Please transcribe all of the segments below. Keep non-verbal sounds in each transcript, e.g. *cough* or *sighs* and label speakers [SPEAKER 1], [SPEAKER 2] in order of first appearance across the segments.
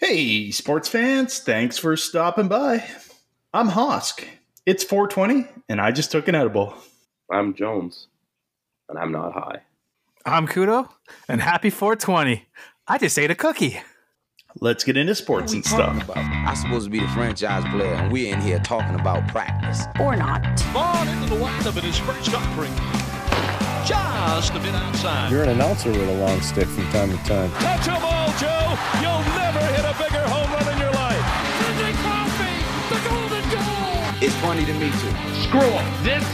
[SPEAKER 1] Hey, sports fans, thanks for stopping by. I'm Hosk. It's 420, and I just took an edible.
[SPEAKER 2] I'm Jones, and I'm not high.
[SPEAKER 3] I'm Kudo, and happy 420. I just ate a cookie.
[SPEAKER 1] Let's get into sports and stuff.
[SPEAKER 4] About? I'm supposed to be the franchise player, and we're in here talking about practice.
[SPEAKER 5] Or not.
[SPEAKER 6] Ball into the windup, and his first offering. Just a bit outside.
[SPEAKER 7] You're an announcer with a long stick from time to time.
[SPEAKER 6] Catch a ball, Joe. You'll never hit a bigger home run in your life.
[SPEAKER 8] Sidney Crosby, the golden goal.
[SPEAKER 4] It's funny to me, too.
[SPEAKER 9] Screw them. This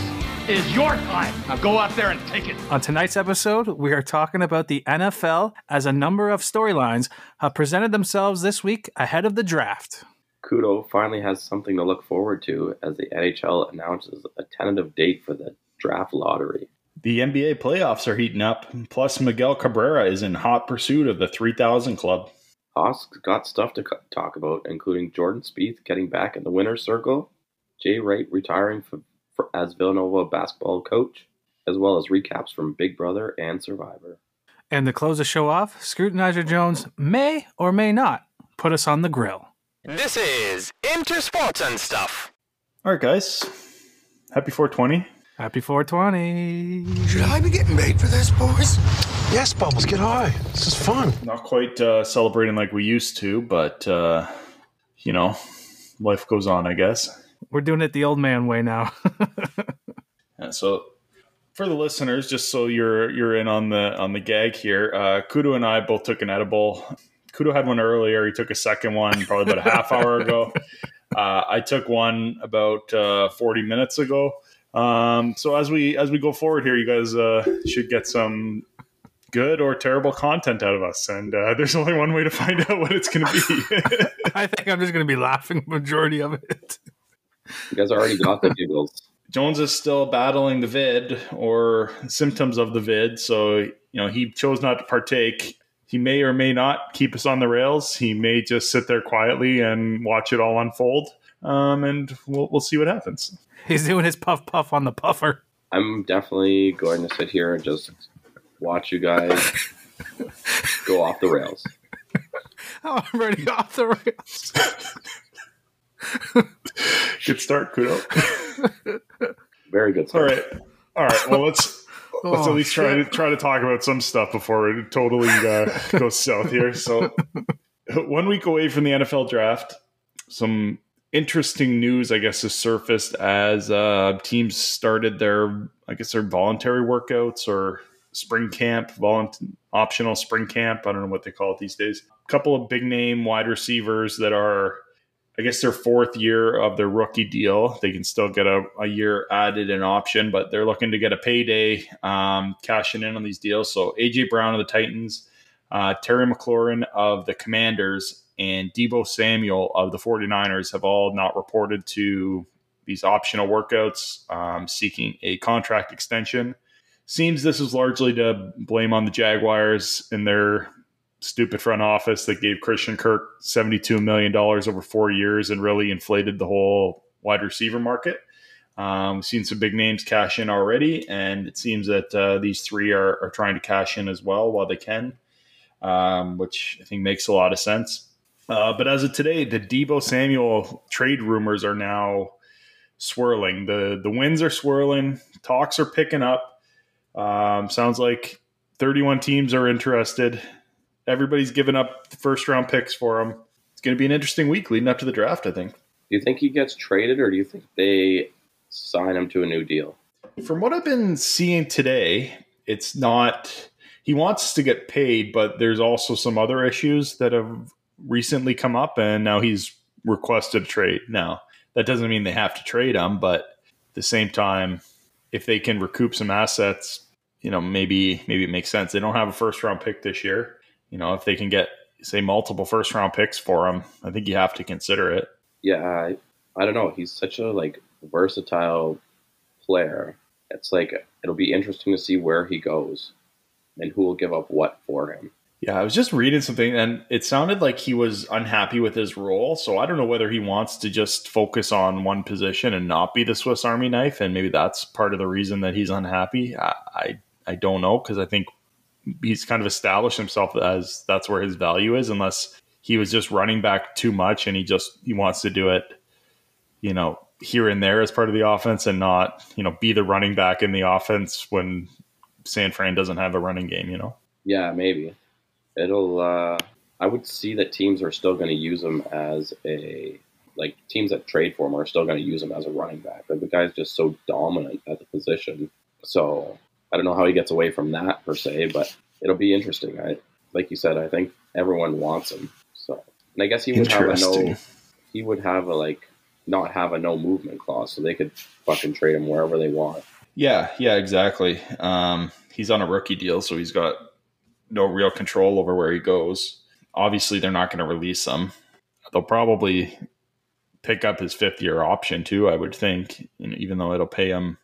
[SPEAKER 9] is your time. Now go out there and take it.
[SPEAKER 3] On tonight's episode, we are talking about the NFL as a number of storylines have presented themselves this week ahead of the draft.
[SPEAKER 2] Kudo finally has something to look forward to as the NHL announces a tentative date for the draft lottery.
[SPEAKER 1] The NBA playoffs are heating up, plus Miguel Cabrera is in hot pursuit of the 3000 club.
[SPEAKER 2] Hosk's got stuff to talk about, including Jordan Spieth getting back in the winner's circle, Jay Wright retiring for, for, as Villanova basketball coach, as well as recaps from Big Brother and Survivor.
[SPEAKER 3] And to close the show off, Scrutinizer Jones may or may not put us on the grill.
[SPEAKER 10] This is Intersports and Stuff.
[SPEAKER 1] All right, guys. Happy 420.
[SPEAKER 3] Happy 420.
[SPEAKER 11] Should I be getting paid for this, boys?
[SPEAKER 12] Yes, Bubbles, get high. This is fun.
[SPEAKER 1] Not quite uh, celebrating like we used to, but, uh, you know, life goes on, I guess.
[SPEAKER 3] We're doing it the old man way now. *laughs*
[SPEAKER 1] Yeah, so for the listeners, just so you're you're in on the on the gag here, uh, Kudo and I both took an edible. Kudo had one earlier. He took a second one probably about a half hour ago. *laughs* Uh, I took one about uh, 40 minutes ago. Um, so as we as we go forward here, you guys uh, should get some good or terrible content out of us, and uh, there's only one way to find out what it's going to be. *laughs* *laughs*
[SPEAKER 3] I think I'm just going to be laughing majority of it.
[SPEAKER 2] You guys already got the giggles.
[SPEAKER 1] Jones is still battling the vid or symptoms of the vid, so you know he chose not to partake. He may or may not keep us on the rails. He may just sit there quietly and watch it all unfold, um, and we'll we'll see what happens. *laughs*
[SPEAKER 3] He's doing his puff puff on the puffer.
[SPEAKER 2] I'm definitely going to sit here and just watch you guys go off the rails.
[SPEAKER 3] Oh, *laughs* I'm already off the rails. *laughs*
[SPEAKER 1] Good start, Kudo.
[SPEAKER 2] Very good.
[SPEAKER 1] All
[SPEAKER 2] Start.
[SPEAKER 1] right, all right. Well, let's let's
[SPEAKER 3] Oh,
[SPEAKER 1] at least try to try to talk about some stuff before it totally uh, goes south here. So, one week away from the NFL draft, some interesting news, I guess, has surfaced as uh, teams started their, I guess, their voluntary workouts or spring camp, volunt- optional spring camp. I don't know what they call it these days. A couple of big name wide receivers that are I guess their fourth year of their rookie deal. They can still get a, a year added an option, but they're looking to get a payday, um, cashing in on these deals. So AJ Brown of the Titans, uh, Terry McLaurin of the Commanders, and Deebo Samuel of the 49ers have all not reported to these optional workouts um, seeking a contract extension. Seems this is largely to blame on the Jaguars and their stupid front office that gave Christian Kirk $72 million over four years and really inflated the whole wide receiver market. Um, we've seen some big names cash in already, and it seems that uh, these three are, are trying to cash in as well while they can, um, which I think makes a lot of sense. Uh, but as of today, the Deebo Samuel trade rumors are now swirling. The the winds are swirling. Talks are picking up. Um, sounds like 31 teams are interested. Everybody's giving up the first round picks for him. It's going to be an interesting week leading up to the draft, I think.
[SPEAKER 2] Do you think he gets traded, or do you think they sign him to a new deal?
[SPEAKER 1] From what I've been seeing today, it's not. He wants to get paid, but there's also some other issues that have recently come up, and now he's requested a trade. Now, that doesn't mean they have to trade him, but at the same time, if they can recoup some assets, you know, maybe maybe it makes sense. They don't have a first round pick this year. You know, if they can get say multiple first round picks for him, I think you have to consider it.
[SPEAKER 2] Yeah, I, I don't know. He's such a like versatile player. It's like it'll be interesting to see where he goes and who will give up what for him.
[SPEAKER 1] Yeah, I was just reading something and it sounded like he was unhappy with his role. So I don't know whether he wants to just focus on one position and not be the Swiss Army knife. And maybe that's part of the reason that he's unhappy. I, I, I don't know because I think he's kind of established himself as that's where his value is, unless he was just running back too much, and he just he wants to do it, you know, here and there as part of the offense, and not you know be the running back in the offense when San Fran doesn't have a running game. You know.
[SPEAKER 2] Yeah, maybe it'll. uh I would see that teams are still going to use him as a like teams that trade for him are still going to use him as a running back. Like the guy's just so dominant at the position. So I don't know how he gets away from that per se, but it'll be interesting. I like you said, I think everyone wants him. So and I guess he would have a no he would have a like not have a no movement clause, so they could fucking trade him wherever they want.
[SPEAKER 1] Yeah, yeah, exactly. Um, he's on a rookie deal, so he's got no real control over where he goes. Obviously, they're not going to release him. They'll probably pick up his fifth year option too. I would think, know, even though it'll pay him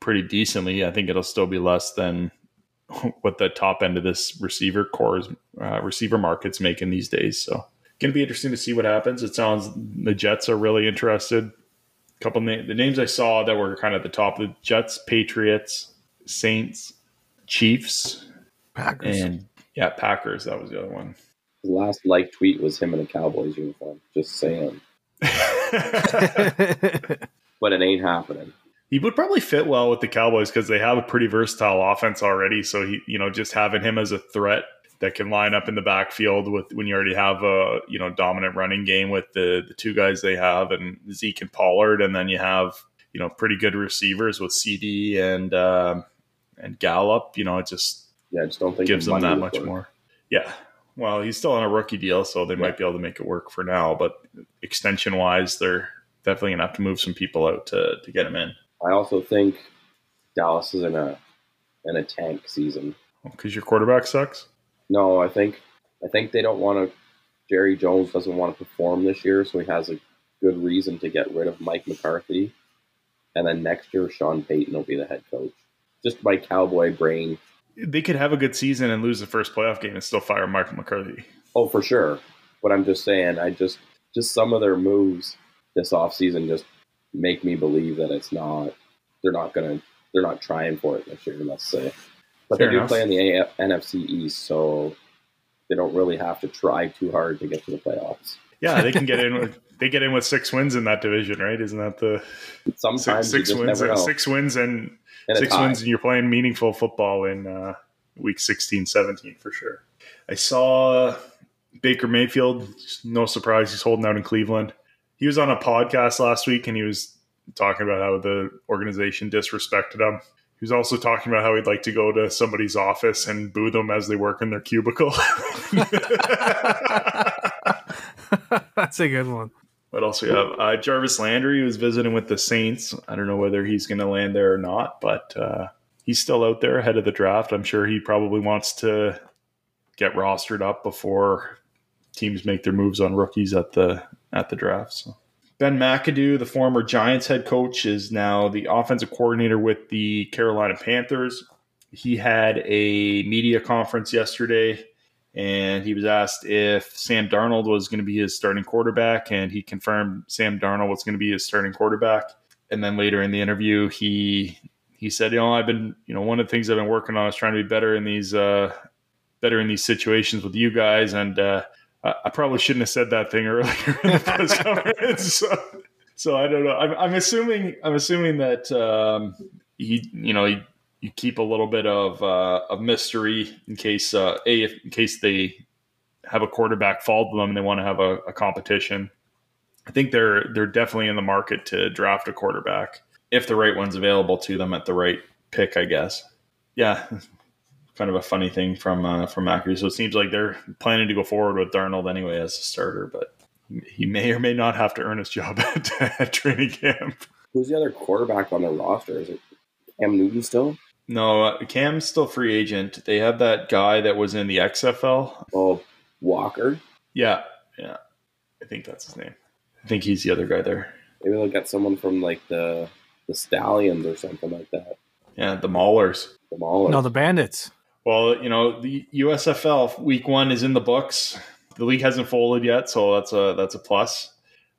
[SPEAKER 1] pretty decently, I think it'll still be less than *laughs* what the top end of this receiver core uh, receiver market's making these days. So, going to be interesting to see what happens. It sounds the Jets are really interested. A couple na- the names I saw that were kind of the top: the Jets, Patriots, Saints, Chiefs,
[SPEAKER 3] Packers,
[SPEAKER 1] and yeah, Packers. That was the other one.
[SPEAKER 2] His last like tweet was him in a Cowboys uniform. Just saying. *laughs* but it ain't happening.
[SPEAKER 1] He would probably fit well with the Cowboys because they have a pretty versatile offense already. So he, you know, just having him as a threat that can line up in the backfield with when you already have a you know dominant running game with the the two guys they have and Zeke and Pollard, and then you have you know pretty good receivers with CeeDee and um, and Gallup. You know, it just
[SPEAKER 2] yeah, I just don't think
[SPEAKER 1] gives them that much more. Yeah, well, he's still on a rookie deal, so they yeah. might be able to make it work for now. But extension wise, they're definitely gonna have to move some people out to to get him in.
[SPEAKER 2] I also think Dallas is in a in a tank season
[SPEAKER 1] because your quarterback sucks.
[SPEAKER 2] No, I think I think they don't want to. Jerry Jones doesn't want to perform this year, so he has a good reason to get rid of Mike McCarthy, and then next year Sean Payton will be the head coach. Just my cowboy brain.
[SPEAKER 1] They could have a good season and lose the first playoff game and still fire Mike McCarthy.
[SPEAKER 2] Oh, for sure. But I'm just saying, I just just some of their moves this offseason just make me believe that it's not. They're not gonna. They're not trying for it this year. Let's say. But Fair they do enough. play in the AF- NFC East, so they don't really have to try too hard to get to the playoffs.
[SPEAKER 1] Yeah, they can get in. *laughs* With, they get in with six wins in that division, right? Isn't that the
[SPEAKER 2] sometimes
[SPEAKER 1] six, six wins? And, six wins and, and six wins, and you're playing meaningful football in uh, week 16, 17 for sure. I saw Baker Mayfield. No surprise, he's holding out in Cleveland. He was on a podcast last week, and he was talking about how the organization disrespected him. He was also talking about how he'd like to go to somebody's office and boo them as they work in their cubicle. *laughs*
[SPEAKER 3] That's a good one.
[SPEAKER 1] What else we have? Uh, Jarvis Landry was visiting with the Saints. I don't know whether he's going to land there or not, but uh, he's still out there ahead of the draft. I'm sure he probably wants to get rostered up before teams make their moves on rookies at the at the draft. So. Ben McAdoo, the former Giants head coach, is now the offensive coordinator with the Carolina Panthers. He had a media conference yesterday and he was asked if Sam Darnold was going to be his starting quarterback, and he confirmed Sam Darnold was going to be his starting quarterback. And then later in the interview, he he said, "You know, I've been, you know, one of the things I've been working on is trying to be better in these uh, better in these situations with you guys, and uh, I probably shouldn't have said that thing earlier in the *laughs* press conference. So, so, I don't know. I'm, I'm assuming I'm assuming that um, he, you know, he you keep a little bit of uh, of mystery in case uh, a if, in case they have a quarterback fall to them and they want to have a, a, competition. I think they're they're definitely in the market to draft a quarterback if the right one's available to them at the right pick. I guess. Yeah, kind of a funny thing from uh, from Macri. So it seems like they're planning to go forward with Darnold anyway as a starter, but he may or may not have to earn his job *laughs* at, at training camp.
[SPEAKER 2] Who's the other quarterback on the roster? Is it Cam Newton still?
[SPEAKER 1] No, uh, Cam's still free agent. They have that guy that was in the XFL.
[SPEAKER 2] Oh, Walker.
[SPEAKER 1] Yeah, yeah. I think that's his name. I think he's the other guy there.
[SPEAKER 2] Maybe they'll get someone from like the the Stallions or something like that.
[SPEAKER 1] Yeah, the Maulers.
[SPEAKER 2] The Maulers.
[SPEAKER 3] No, the Bandits.
[SPEAKER 1] Well, you know, the USFL week one is in the books. The league hasn't folded yet, so that's a that's a plus.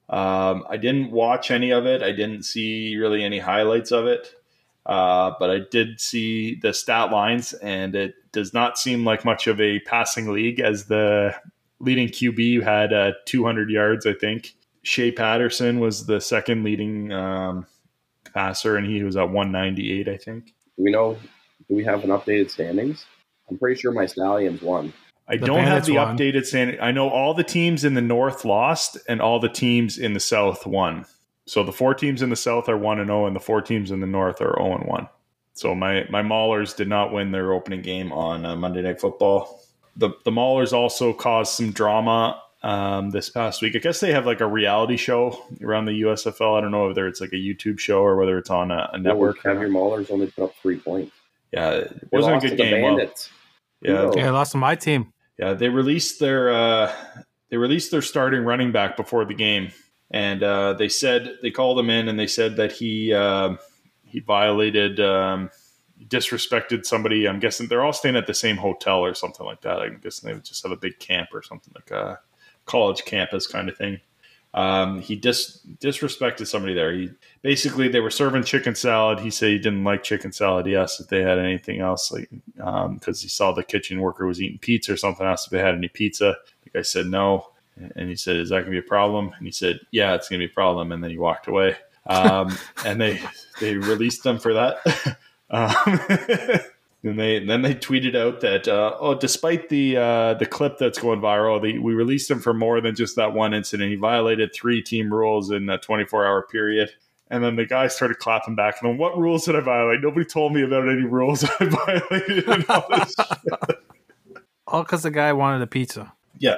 [SPEAKER 1] Um, I didn't watch any of it. I didn't see really any highlights of it. Uh, but I did see the stat lines, and it does not seem like much of a passing league as the leading QB had uh, 200 yards, I think. Shea Patterson was the second leading um, passer, and he was at 198, I think.
[SPEAKER 2] We know? Do we have an updated standings? I'm pretty sure my Stallions won.
[SPEAKER 1] I
[SPEAKER 3] The
[SPEAKER 1] don't have the
[SPEAKER 3] won.
[SPEAKER 1] updated standing. I know all the teams in the North lost, and all the teams in the South won. So the four teams in the South are one and zero, and the four teams in the North are zero and one. So my my Maulers did not win their opening game on uh, Monday Night Football. The the Maulers also caused some drama um, this past week. I guess they have like a reality show around the USFL. I don't know whether it's like a YouTube show or whether it's on a, a network.
[SPEAKER 2] Have your Maulers only put up three points?
[SPEAKER 1] Yeah, it
[SPEAKER 2] They
[SPEAKER 1] wasn't a good game. Well, yeah,
[SPEAKER 2] No.
[SPEAKER 3] Yeah, I lost to my team.
[SPEAKER 1] Yeah, they released their uh, they released their starting running back before the game, and uh, they said they called him in and they said that he uh, he violated um, disrespected somebody. I'm guessing they're all staying at the same hotel or something like that. I'm guessing they would just have a big camp or something like a college campus kind of thing. Um, he dis- disrespected somebody there. He basically they were serving chicken salad. He said he didn't like chicken salad. He asked if they had anything else, like because he saw the kitchen worker was eating pizza or something. Asked if they had any pizza. The guy said no, and he said, "Is that going to be a problem?" And he said, "Yeah, it's going to be a problem." And then he walked away. Um, and they they released them for that. *laughs* um, *laughs* and they then they tweeted out that uh, oh, despite the uh, the clip that's going viral, they, we released him for more than just that one incident. He violated three team rules in a 24 hour period. And then the guy started clapping back. And then, what rules did I violate? Nobody told me about any rules *laughs* I violated. All this *laughs* shit.
[SPEAKER 3] All because the guy wanted a pizza.
[SPEAKER 1] Yeah,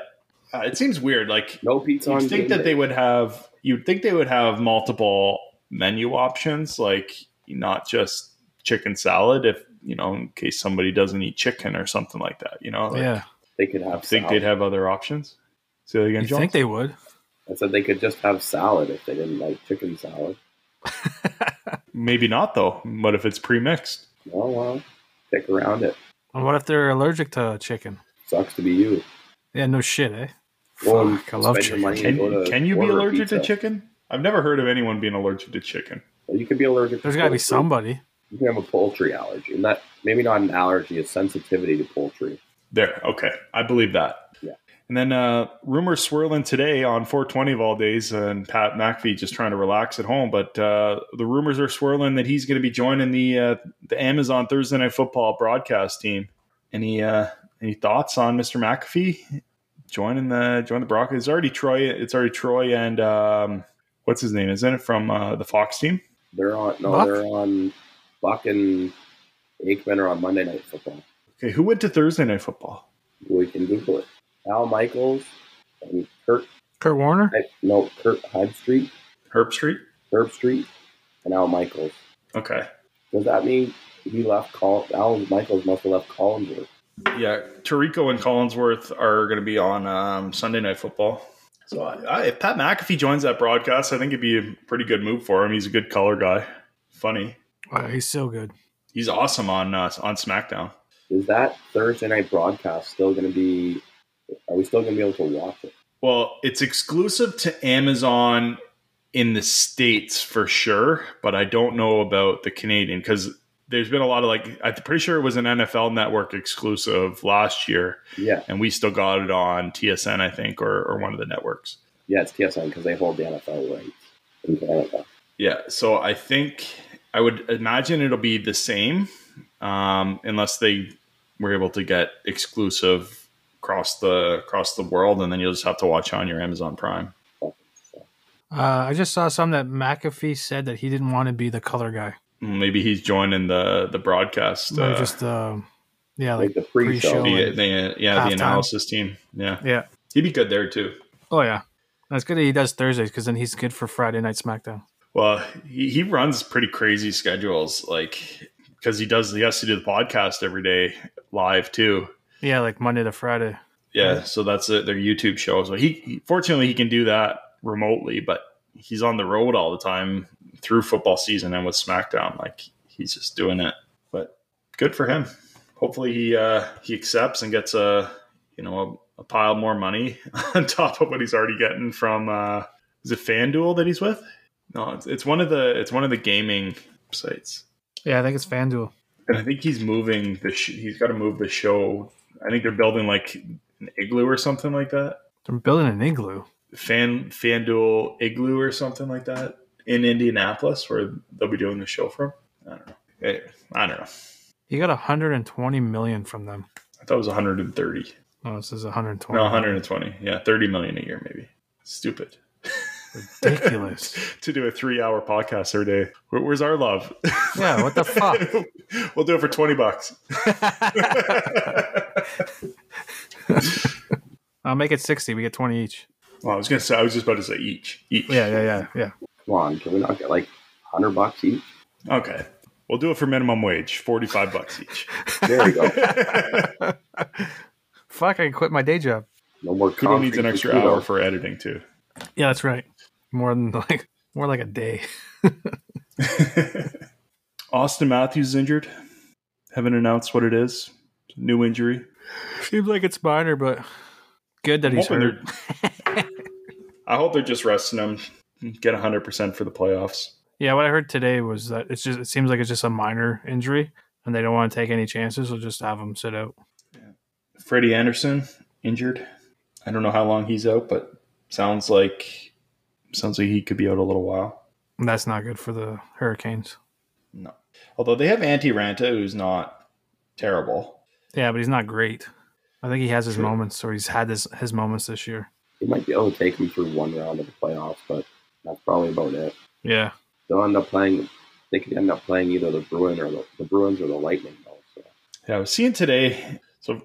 [SPEAKER 1] uh, it seems weird. Like
[SPEAKER 2] No pizza on
[SPEAKER 1] you'd think that
[SPEAKER 2] day.
[SPEAKER 1] they would have. You'd think they would have multiple menu options, like not just chicken salad. If you know, in case somebody doesn't eat chicken or something like that. You know, like,
[SPEAKER 3] yeah,
[SPEAKER 2] They could have.
[SPEAKER 1] I think
[SPEAKER 2] salad.
[SPEAKER 1] they'd have other options. Say that again,
[SPEAKER 3] you think they would?
[SPEAKER 2] I said they could just have salad if they didn't like chicken salad. *laughs*
[SPEAKER 1] Maybe not though. What if it's pre-mixed?
[SPEAKER 2] Well, well, stick around it.
[SPEAKER 3] And what if they're allergic to chicken?
[SPEAKER 2] Sucks to be you.
[SPEAKER 3] Yeah, no shit, eh?
[SPEAKER 2] Well,
[SPEAKER 3] Fuck, I love chicken.
[SPEAKER 1] Can,
[SPEAKER 2] and go to
[SPEAKER 1] can you be
[SPEAKER 2] order a
[SPEAKER 1] allergic to chicken? I've never heard of anyone being allergic to chicken.
[SPEAKER 2] Well, you could be allergic.
[SPEAKER 3] There's
[SPEAKER 2] to
[SPEAKER 3] got to be
[SPEAKER 2] poultry.
[SPEAKER 3] somebody.
[SPEAKER 2] You can have a poultry allergy, and that maybe not an allergy, a sensitivity to poultry.
[SPEAKER 1] There, okay, I believe that.
[SPEAKER 2] Yeah.
[SPEAKER 1] And then uh, rumors swirling today on 420 of all days, and Pat McAfee just trying to relax at home. But uh, the rumors are swirling that he's going to be joining the uh, the Amazon Thursday Night Football broadcast team. Any uh, any thoughts on Mr. McAfee joining the join the broadcast? It's already Troy. It's already Troy and um, what's his name? Isn't it from uh, the Fox team?
[SPEAKER 2] They're on no,
[SPEAKER 3] Buck?
[SPEAKER 2] they're on Buck and Aikman are on Monday Night Football.
[SPEAKER 1] Okay, who went to Thursday Night Football?
[SPEAKER 2] We can Google it. Al Michaels and Kurt.
[SPEAKER 3] Kurt Warner?
[SPEAKER 2] No, Kurt Hyde Street,
[SPEAKER 1] Herbstreit.
[SPEAKER 2] Herb Street, and Al Michaels.
[SPEAKER 1] Okay.
[SPEAKER 2] Does that mean he left? Col- Al Michaels must have left Collinsworth.
[SPEAKER 1] Yeah, Tirico and Collinsworth are going to be on um, Sunday Night Football. So I, I, if Pat McAfee joins that broadcast, I think it'd be a pretty good move for him. He's a good color guy, funny.
[SPEAKER 3] Wow, he's so good.
[SPEAKER 1] He's awesome on uh, on SmackDown.
[SPEAKER 2] Is that Thursday night broadcast still going to be? Are we still going to be able to watch it?
[SPEAKER 1] Well, it's exclusive to Amazon in the states for sure, but I don't know about the Canadian because there's been a lot of like I'm pretty sure it was an NFL Network exclusive last year,
[SPEAKER 2] Yeah,
[SPEAKER 1] and we still got it on TSN, I think, or, or one of the networks.
[SPEAKER 2] yeah, it's TSN because they hold the NFL rights in Canada.
[SPEAKER 1] Yeah, so I think I would imagine it'll be the same, um, unless they were able to get exclusive across the across the world, and then you'll just have to watch on your Amazon Prime.
[SPEAKER 3] Uh, I just saw some that McAfee said that he didn't want to be the color guy.
[SPEAKER 1] Maybe he's joining the the broadcast. Uh,
[SPEAKER 3] just uh, yeah,
[SPEAKER 2] Like
[SPEAKER 3] like
[SPEAKER 2] the pre-show.
[SPEAKER 3] pre-show.
[SPEAKER 1] the, the, yeah, the
[SPEAKER 3] halftime.
[SPEAKER 1] analysis team. Yeah,
[SPEAKER 3] yeah.
[SPEAKER 1] he'd be good there too.
[SPEAKER 3] Oh yeah, that's good. That he does Thursdays because then he's good for Friday night SmackDown.
[SPEAKER 1] Well, he, he runs pretty crazy schedules, like because he does he has to do the podcast every day live too.
[SPEAKER 3] Yeah, like Monday to Friday.
[SPEAKER 1] Yeah, so that's it. Their YouTube show. So he, he fortunately he can do that remotely, but he's on the road all the time through football season and with SmackDown. Like he's just doing it. But good for him. Hopefully he uh, he accepts and gets a you know a, a pile more money *laughs* on top of what he's already getting from uh, is it FanDuel that he's with? No, it's, it's one of the it's one of the gaming sites.
[SPEAKER 3] Yeah, I think it's FanDuel.
[SPEAKER 1] And I think he's moving the sh- he's got to move the show. I think they're building like an igloo or something like that.
[SPEAKER 3] They're building an igloo.
[SPEAKER 1] Fan FanDuel igloo or something like that in Indianapolis, where they'll be doing the show from. I don't know. I don't know.
[SPEAKER 3] You got 120 million from them.
[SPEAKER 1] I thought it was 130.
[SPEAKER 3] Oh, this is 120.
[SPEAKER 1] No, 120. Yeah, 30 million a year, maybe. Stupid.
[SPEAKER 3] Ridiculous. *laughs*
[SPEAKER 1] to do a three-hour podcast every day. Where, where's our love?
[SPEAKER 3] Yeah, what the fuck? *laughs*
[SPEAKER 1] we'll do it for 20 bucks. *laughs*
[SPEAKER 3] I'll make it 60. We get 20 each.
[SPEAKER 1] Well, I was gonna say. I was just about to say each. Each.
[SPEAKER 3] Yeah, yeah, yeah, yeah.
[SPEAKER 2] Come on, can we not get like hundred bucks each?
[SPEAKER 1] Okay. We'll do it for minimum wage, forty-five bucks each.
[SPEAKER 2] There you go.
[SPEAKER 3] Fuck, I can quit my day job.
[SPEAKER 2] No more.
[SPEAKER 1] Kudo needs an extra hour for editing too.
[SPEAKER 3] Yeah, that's right. More than *laughs* like more like a day. *laughs* *laughs*
[SPEAKER 1] Auston Matthews is injured. Haven't announced what it is. New injury.
[SPEAKER 3] Seems like it's minor, but good that
[SPEAKER 1] I'm
[SPEAKER 3] he's hurt.
[SPEAKER 1] I hope they're just resting him. Get hundred percent for the playoffs.
[SPEAKER 3] Yeah, what I heard today was that it's just it seems like it's just a minor injury, and they don't want to take any chances, so just have him sit out.
[SPEAKER 1] Freddie Andersen injured. I don't know how long he's out, but sounds like sounds like he could be out a little while.
[SPEAKER 3] That's not good for the Hurricanes.
[SPEAKER 1] No, although they have Antti Raanta, who's not terrible.
[SPEAKER 3] Yeah, but he's not great. I think he has his
[SPEAKER 1] True.
[SPEAKER 3] moments, or he's had his his moments this year.
[SPEAKER 2] He might be able to take him through one round of the playoffs, but that's probably about it.
[SPEAKER 3] Yeah,
[SPEAKER 2] They'll end up playing. They could end up playing either the Bruin or the, the Bruins or the Lightning. Though, so.
[SPEAKER 1] Yeah, I was seeing today. So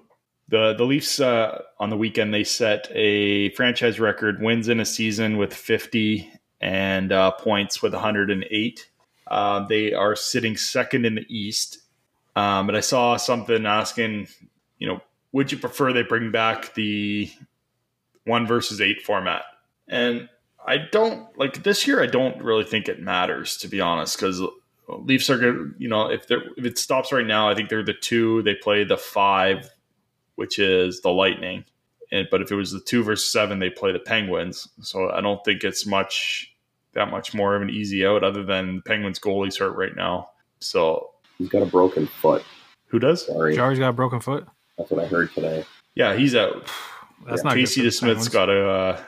[SPEAKER 1] the the Leafs uh, on the weekend they set a franchise record wins in a season with 50 and uh, points with 108. Uh, they are sitting second in the East. Um, but I saw something asking, you know, would you prefer they bring back the one versus eight format? And I don't like this year. I don't really think it matters to be honest, because Leafs are good. You know, if they if it stops right now, I think they're the two. They play the five, which is the Lightning. And but if it was the two versus seven, they play the Penguins. So I don't think it's much that much more of an easy out, other than the Penguins goalie's hurt right now. So
[SPEAKER 2] He's got a broken foot.
[SPEAKER 1] who does?
[SPEAKER 2] Sorry,
[SPEAKER 3] Jarry's got a broken foot.
[SPEAKER 2] that's what I heard today.
[SPEAKER 1] Yeah, he's out. *sighs*
[SPEAKER 3] That's
[SPEAKER 2] Yeah,
[SPEAKER 3] not
[SPEAKER 1] Casey
[SPEAKER 3] good for the
[SPEAKER 1] DeSmith's got a. Uh,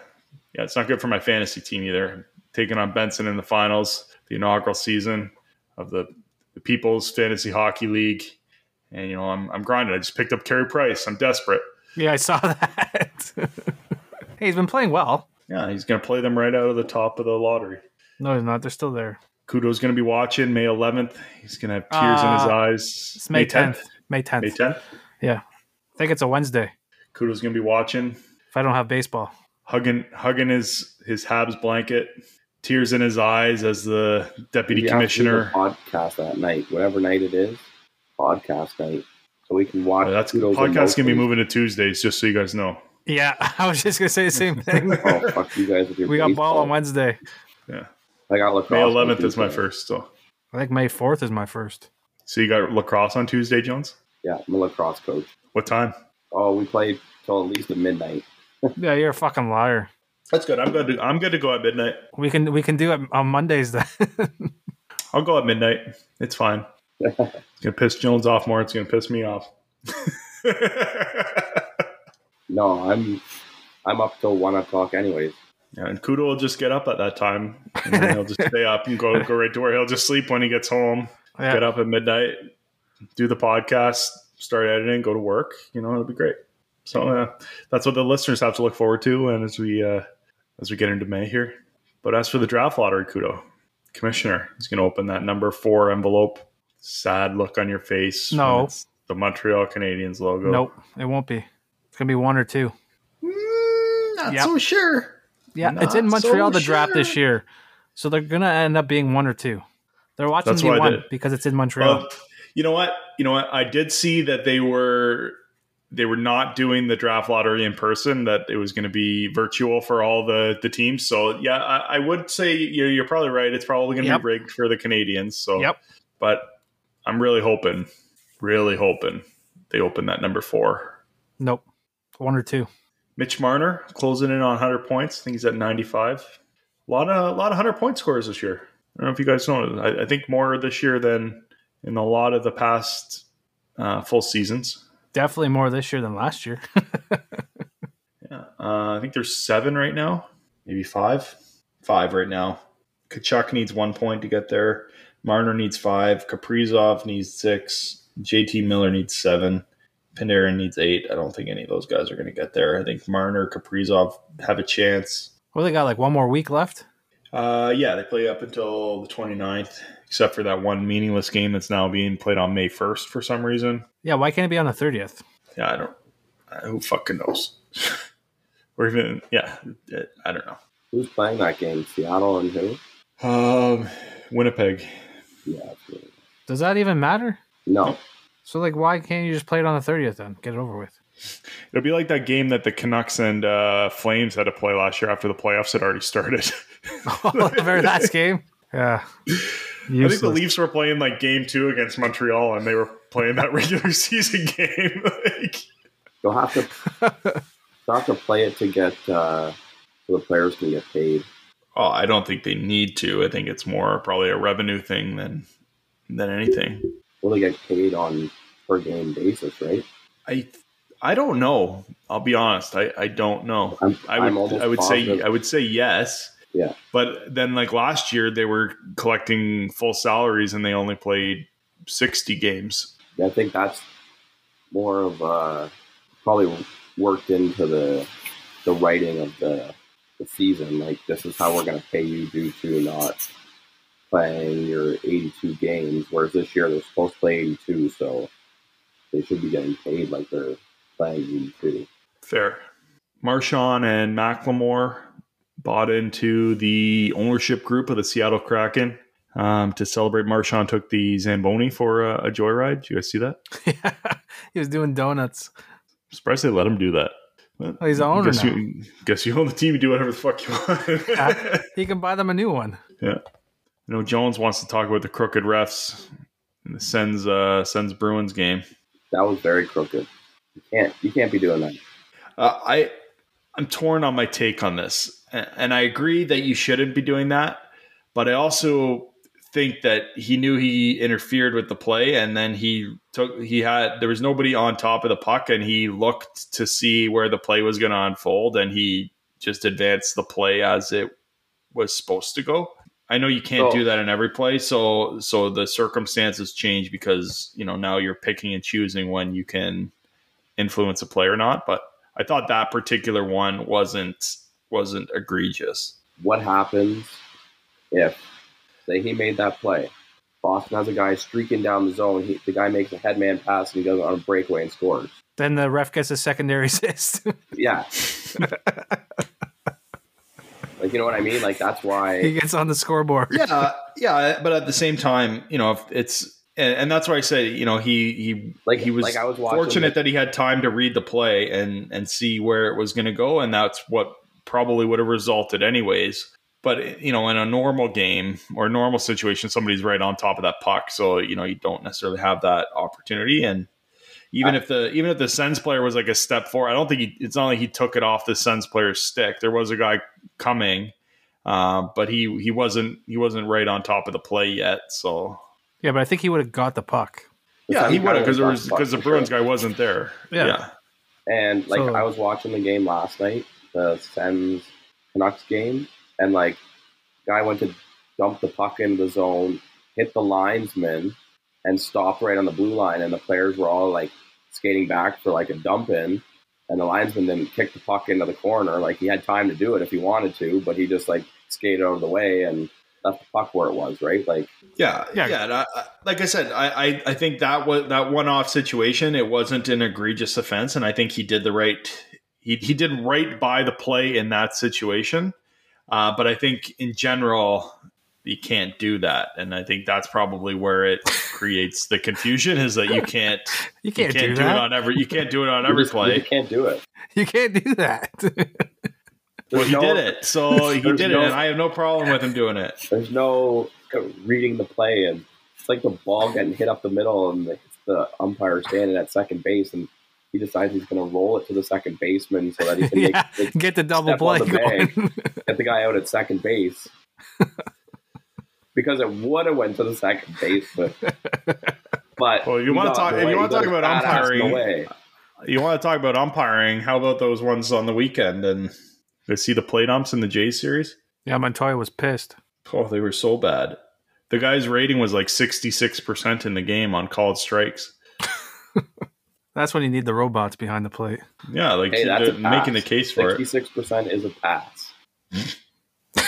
[SPEAKER 1] yeah, it's not good for my fantasy team either. Taking on Benson in the finals, the inaugural season of the, the People's Fantasy Hockey League, and you know I'm I'm grinding. I just picked up Carey Price. I'm desperate.
[SPEAKER 3] Yeah, I saw *laughs* that. *laughs* hey, he's been playing well.
[SPEAKER 1] Yeah, he's going to play them right out of the top of the lottery.
[SPEAKER 3] No, he's not. They're still there.
[SPEAKER 1] Kudo's going to be watching May 11th. He's going to have tears in his
[SPEAKER 3] Uh,
[SPEAKER 1] eyes.
[SPEAKER 3] It's May 10th. May 10th.
[SPEAKER 1] May 10th.
[SPEAKER 3] Yeah, I think it's a Wednesday.
[SPEAKER 1] Kudo's going to be watching,
[SPEAKER 3] If I don't have baseball.
[SPEAKER 1] hugging hugging his his Habs blanket, tears in his eyes as the deputy
[SPEAKER 2] We have to do
[SPEAKER 1] commissioner.
[SPEAKER 2] the podcast that night, whatever night it is, podcast night, so we can watch.
[SPEAKER 1] Uh, that's
[SPEAKER 2] Kudo's
[SPEAKER 1] podcast's gonna be moving to Tuesdays, just so you guys know.
[SPEAKER 3] Yeah, *laughs* I was just gonna say the same thing. *laughs*
[SPEAKER 2] Oh fuck you guys with your
[SPEAKER 3] we got ball on Wednesday.
[SPEAKER 1] Yeah,
[SPEAKER 2] I got lacrosse.
[SPEAKER 1] May
[SPEAKER 2] on
[SPEAKER 1] 11th is my first. So,
[SPEAKER 3] I think May fourth is my first.
[SPEAKER 1] so you got lacrosse on Tuesday, Jones.
[SPEAKER 2] Yeah, I'm a lacrosse coach.
[SPEAKER 1] What time?
[SPEAKER 2] Oh, we played till at least at midnight. *laughs*
[SPEAKER 3] Yeah, you're a fucking liar.
[SPEAKER 1] That's good. I'm good. To, I'm good to go at midnight.
[SPEAKER 3] We can we can do it on Mondays then.
[SPEAKER 1] I'll go at midnight. It's fine. It's gonna piss Jones off more. It's gonna piss me off. *laughs*
[SPEAKER 2] No, I'm I'm up till one o'clock anyways.
[SPEAKER 1] Yeah, and Kudo will just get up at that time, and then he'll just stay up and go go right to where he'll just sleep when he gets home.
[SPEAKER 3] Yeah.
[SPEAKER 1] Get up at midnight, do the podcast, start editing, go to work. You know, it'll be great. So uh, that's what the listeners have to look forward to, and as we uh, as we get into May here. But as for the draft lottery, Kudo, commissioner, is going to open that number four envelope. Sad look on your face. when
[SPEAKER 3] No.
[SPEAKER 1] it's the Montreal Canadiens logo.
[SPEAKER 3] Nope, it won't be. It's gonna be one or two.
[SPEAKER 1] Mm, not
[SPEAKER 3] Yep.
[SPEAKER 1] so sure.
[SPEAKER 3] Yeah, it's in
[SPEAKER 1] Not so
[SPEAKER 3] Montreal the draft this year, so they're gonna end up being one or two. They're watching
[SPEAKER 1] That's
[SPEAKER 3] the one because it's in Montreal.
[SPEAKER 1] Well, you know what? You know what? I did see that they were they were not doing the draft lottery in person. That it was going to be virtual for all the the teams. So yeah, I, I would say you're, you're probably right. It's probably going to
[SPEAKER 3] Yep.
[SPEAKER 1] be rigged for the Canadians. So
[SPEAKER 3] Yep.
[SPEAKER 1] but I'm really hoping, really hoping they open that number four.
[SPEAKER 3] nope, one or two.
[SPEAKER 1] Mitch Marner closing in on 100 points. I think he's at 95. A lot of a lot of 100 point scores this year. I don't know if you guys know. I, I think more this year than in a lot of the past uh, full seasons.
[SPEAKER 3] Definitely more this year than last year. *laughs*
[SPEAKER 1] Uh, I think there's seven right now, maybe five, five right now. Tkachuk needs one point to get there. Marner needs five. Kaprizov needs six. JT Miller needs seven. Panarin needs eight. I don't think any of those guys are going to get there. I think Marner, Kaprizov have a chance.
[SPEAKER 3] Well, they got like one more week left.
[SPEAKER 1] Uh, yeah, they play up until the 29th, except for that one meaningless game that's now being played on May 1st for some reason.
[SPEAKER 3] Yeah, why can't it be on the 30th?
[SPEAKER 1] Yeah, I don't. Uh, who fucking knows? *laughs* or even, yeah, I don't know.
[SPEAKER 2] Who's playing that game? Seattle and who?
[SPEAKER 1] Um, Winnipeg.
[SPEAKER 2] Yeah.
[SPEAKER 3] Does that even matter?
[SPEAKER 2] No.
[SPEAKER 3] So, like, why can't you just play it on the 30th then? Get it over with.
[SPEAKER 1] It'll be like that game that the Canucks and uh, Flames had to play last year after the playoffs had already started. *laughs*
[SPEAKER 3] oh, the very last *laughs* game? Yeah.
[SPEAKER 1] Useless. I think the Leafs were playing like game two against Montreal and they were playing that *laughs* regular season game. like,
[SPEAKER 2] You'll have to they'll have to play it to get uh, so the players can get paid.
[SPEAKER 1] Oh, I don't think they need to. I think it's more probably a revenue thing than than anything.
[SPEAKER 2] Well, they get paid on per game basis, right?
[SPEAKER 1] I I don't know. I'll be honest. I, I don't know.
[SPEAKER 2] I'm,
[SPEAKER 1] I would I would
[SPEAKER 2] positive.
[SPEAKER 1] say I would say yes.
[SPEAKER 2] Yeah.
[SPEAKER 1] But then like last year they were collecting full salaries and they only played sixty games.
[SPEAKER 2] I think that's more of uh, probably worked into the the writing of the the season. Like this is how we're going to pay you due to not playing your 82 games. Whereas this year they're supposed to play 82, so they should be getting paid like they're playing 82.
[SPEAKER 1] Fair. Marshawn and Macklemore bought into the ownership group of the Seattle Kraken. Um, to celebrate, Marshawn took the Zamboni for a, a joyride. Did you guys see that? *laughs*
[SPEAKER 3] he was doing donuts.
[SPEAKER 1] I'm surprised they let him do that. But
[SPEAKER 3] Oh, he's the owner
[SPEAKER 1] guess
[SPEAKER 3] now.
[SPEAKER 1] You, guess you own the team. You do whatever the fuck you want.
[SPEAKER 3] Uh, *laughs* he can buy them a new one.
[SPEAKER 1] yeah. You know, Jones wants to talk about the crooked refs in the Sens uh, Sens Bruins game.
[SPEAKER 2] That was very crooked. You can't you can't be doing that.
[SPEAKER 1] Uh, I I'm torn on my take on this, and I agree that you shouldn't be doing that. But I also think that he knew he interfered with the play, and then he took he had there was nobody on top of the puck, and he looked to see where the play was going to unfold, and he just advanced the play as it was supposed to go. I know you can't
[SPEAKER 2] So-
[SPEAKER 1] do that in every play, so so the circumstances change because you know now you're picking and choosing when you can influence a play or not. But I thought that particular one wasn't wasn't egregious.
[SPEAKER 2] What happens if say he made that play? Boston has a guy streaking down the zone. He, the guy makes a headman pass and he goes on a breakaway and scores.
[SPEAKER 3] Then the ref gets a secondary *laughs* assist.
[SPEAKER 2] Yeah. *laughs* like you know what I mean? Like that's why he
[SPEAKER 3] gets on the scoreboard.
[SPEAKER 1] Yeah, yeah, but at the same time, you know, if it's and, and that's why I say, you know, he he
[SPEAKER 2] Like-
[SPEAKER 1] he was,
[SPEAKER 2] like I was
[SPEAKER 1] fortunate
[SPEAKER 2] the-
[SPEAKER 1] that he had time to read the play and and see where it was going to go, and that's what probably would have resulted anyways. But you know, in a normal game or a normal situation, somebody's right on top of that puck, so you know you don't necessarily have that opportunity. And even if the even if the Sens player was like a step forward, I don't think he, it's not like he took it off the Sens player's stick. There was a guy coming, uh, but he he wasn't he wasn't right on top of the play yet. So
[SPEAKER 3] Yeah, but I think he would have got the puck.
[SPEAKER 1] yeah, he
[SPEAKER 2] Sens
[SPEAKER 1] would have because there was because the
[SPEAKER 2] for
[SPEAKER 1] Bruins
[SPEAKER 2] sure.
[SPEAKER 1] guy wasn't there.
[SPEAKER 3] Yeah.
[SPEAKER 1] yeah.
[SPEAKER 2] And like
[SPEAKER 3] So-
[SPEAKER 2] I was watching the game last night, the Sens Canucks game, and like guy went to dump the puck into the zone, hit the linesman, and stopped right on the blue line, and the players were all like skating back for like a dump in, and the linesman then kicked the puck into the corner. Like he had time to do it if he wanted to, but he just like skated out of the way and left the puck where it was. Right, like
[SPEAKER 1] Yeah,
[SPEAKER 3] Yeah.
[SPEAKER 1] yeah. and I, I- like I said, I, I, I think that was that one-off situation. It wasn't an egregious offense, and I think he did the right. He he did right by the play in that situation. Uh, but I think in general, you can't do that, and I think that's probably where it creates the confusion. Is that you can't *laughs*
[SPEAKER 3] You can't,
[SPEAKER 1] you can't
[SPEAKER 3] do,
[SPEAKER 1] do, it on every you can't do it on every play.
[SPEAKER 2] you can't do it.
[SPEAKER 3] you can't do that. *laughs*
[SPEAKER 1] Well, he
[SPEAKER 2] no-
[SPEAKER 1] did it, so he did
[SPEAKER 2] no-
[SPEAKER 1] it, and I have no problem with him doing it.
[SPEAKER 2] There's no reading the play, and it's like the ball getting hit up the middle, and the, the umpire standing at second base, and he decides he's going to roll it to the second baseman so that he can *laughs* make,
[SPEAKER 3] yeah,
[SPEAKER 2] like,
[SPEAKER 3] get the double
[SPEAKER 2] step
[SPEAKER 3] play
[SPEAKER 2] the bag.
[SPEAKER 3] going. *laughs*
[SPEAKER 2] get the guy out at second base. *laughs* because it would have went to the second base, but but
[SPEAKER 1] Well, you wanna talk- if you wanna talk about
[SPEAKER 2] his badass in the
[SPEAKER 1] umpiring. You want to talk about umpiring? How about those ones on the weekend? And I see the plate umps in the J series.
[SPEAKER 3] Yeah, Montoyo was pissed.
[SPEAKER 1] Oh, they were so bad. The guy's rating was like sixty six percent in the game on called strikes.
[SPEAKER 3] That's when you need the robots behind the plate.
[SPEAKER 1] Yeah, like
[SPEAKER 2] Hey, that's a
[SPEAKER 1] making the case for it.
[SPEAKER 2] Sixty-six percent is a pass. Hmm?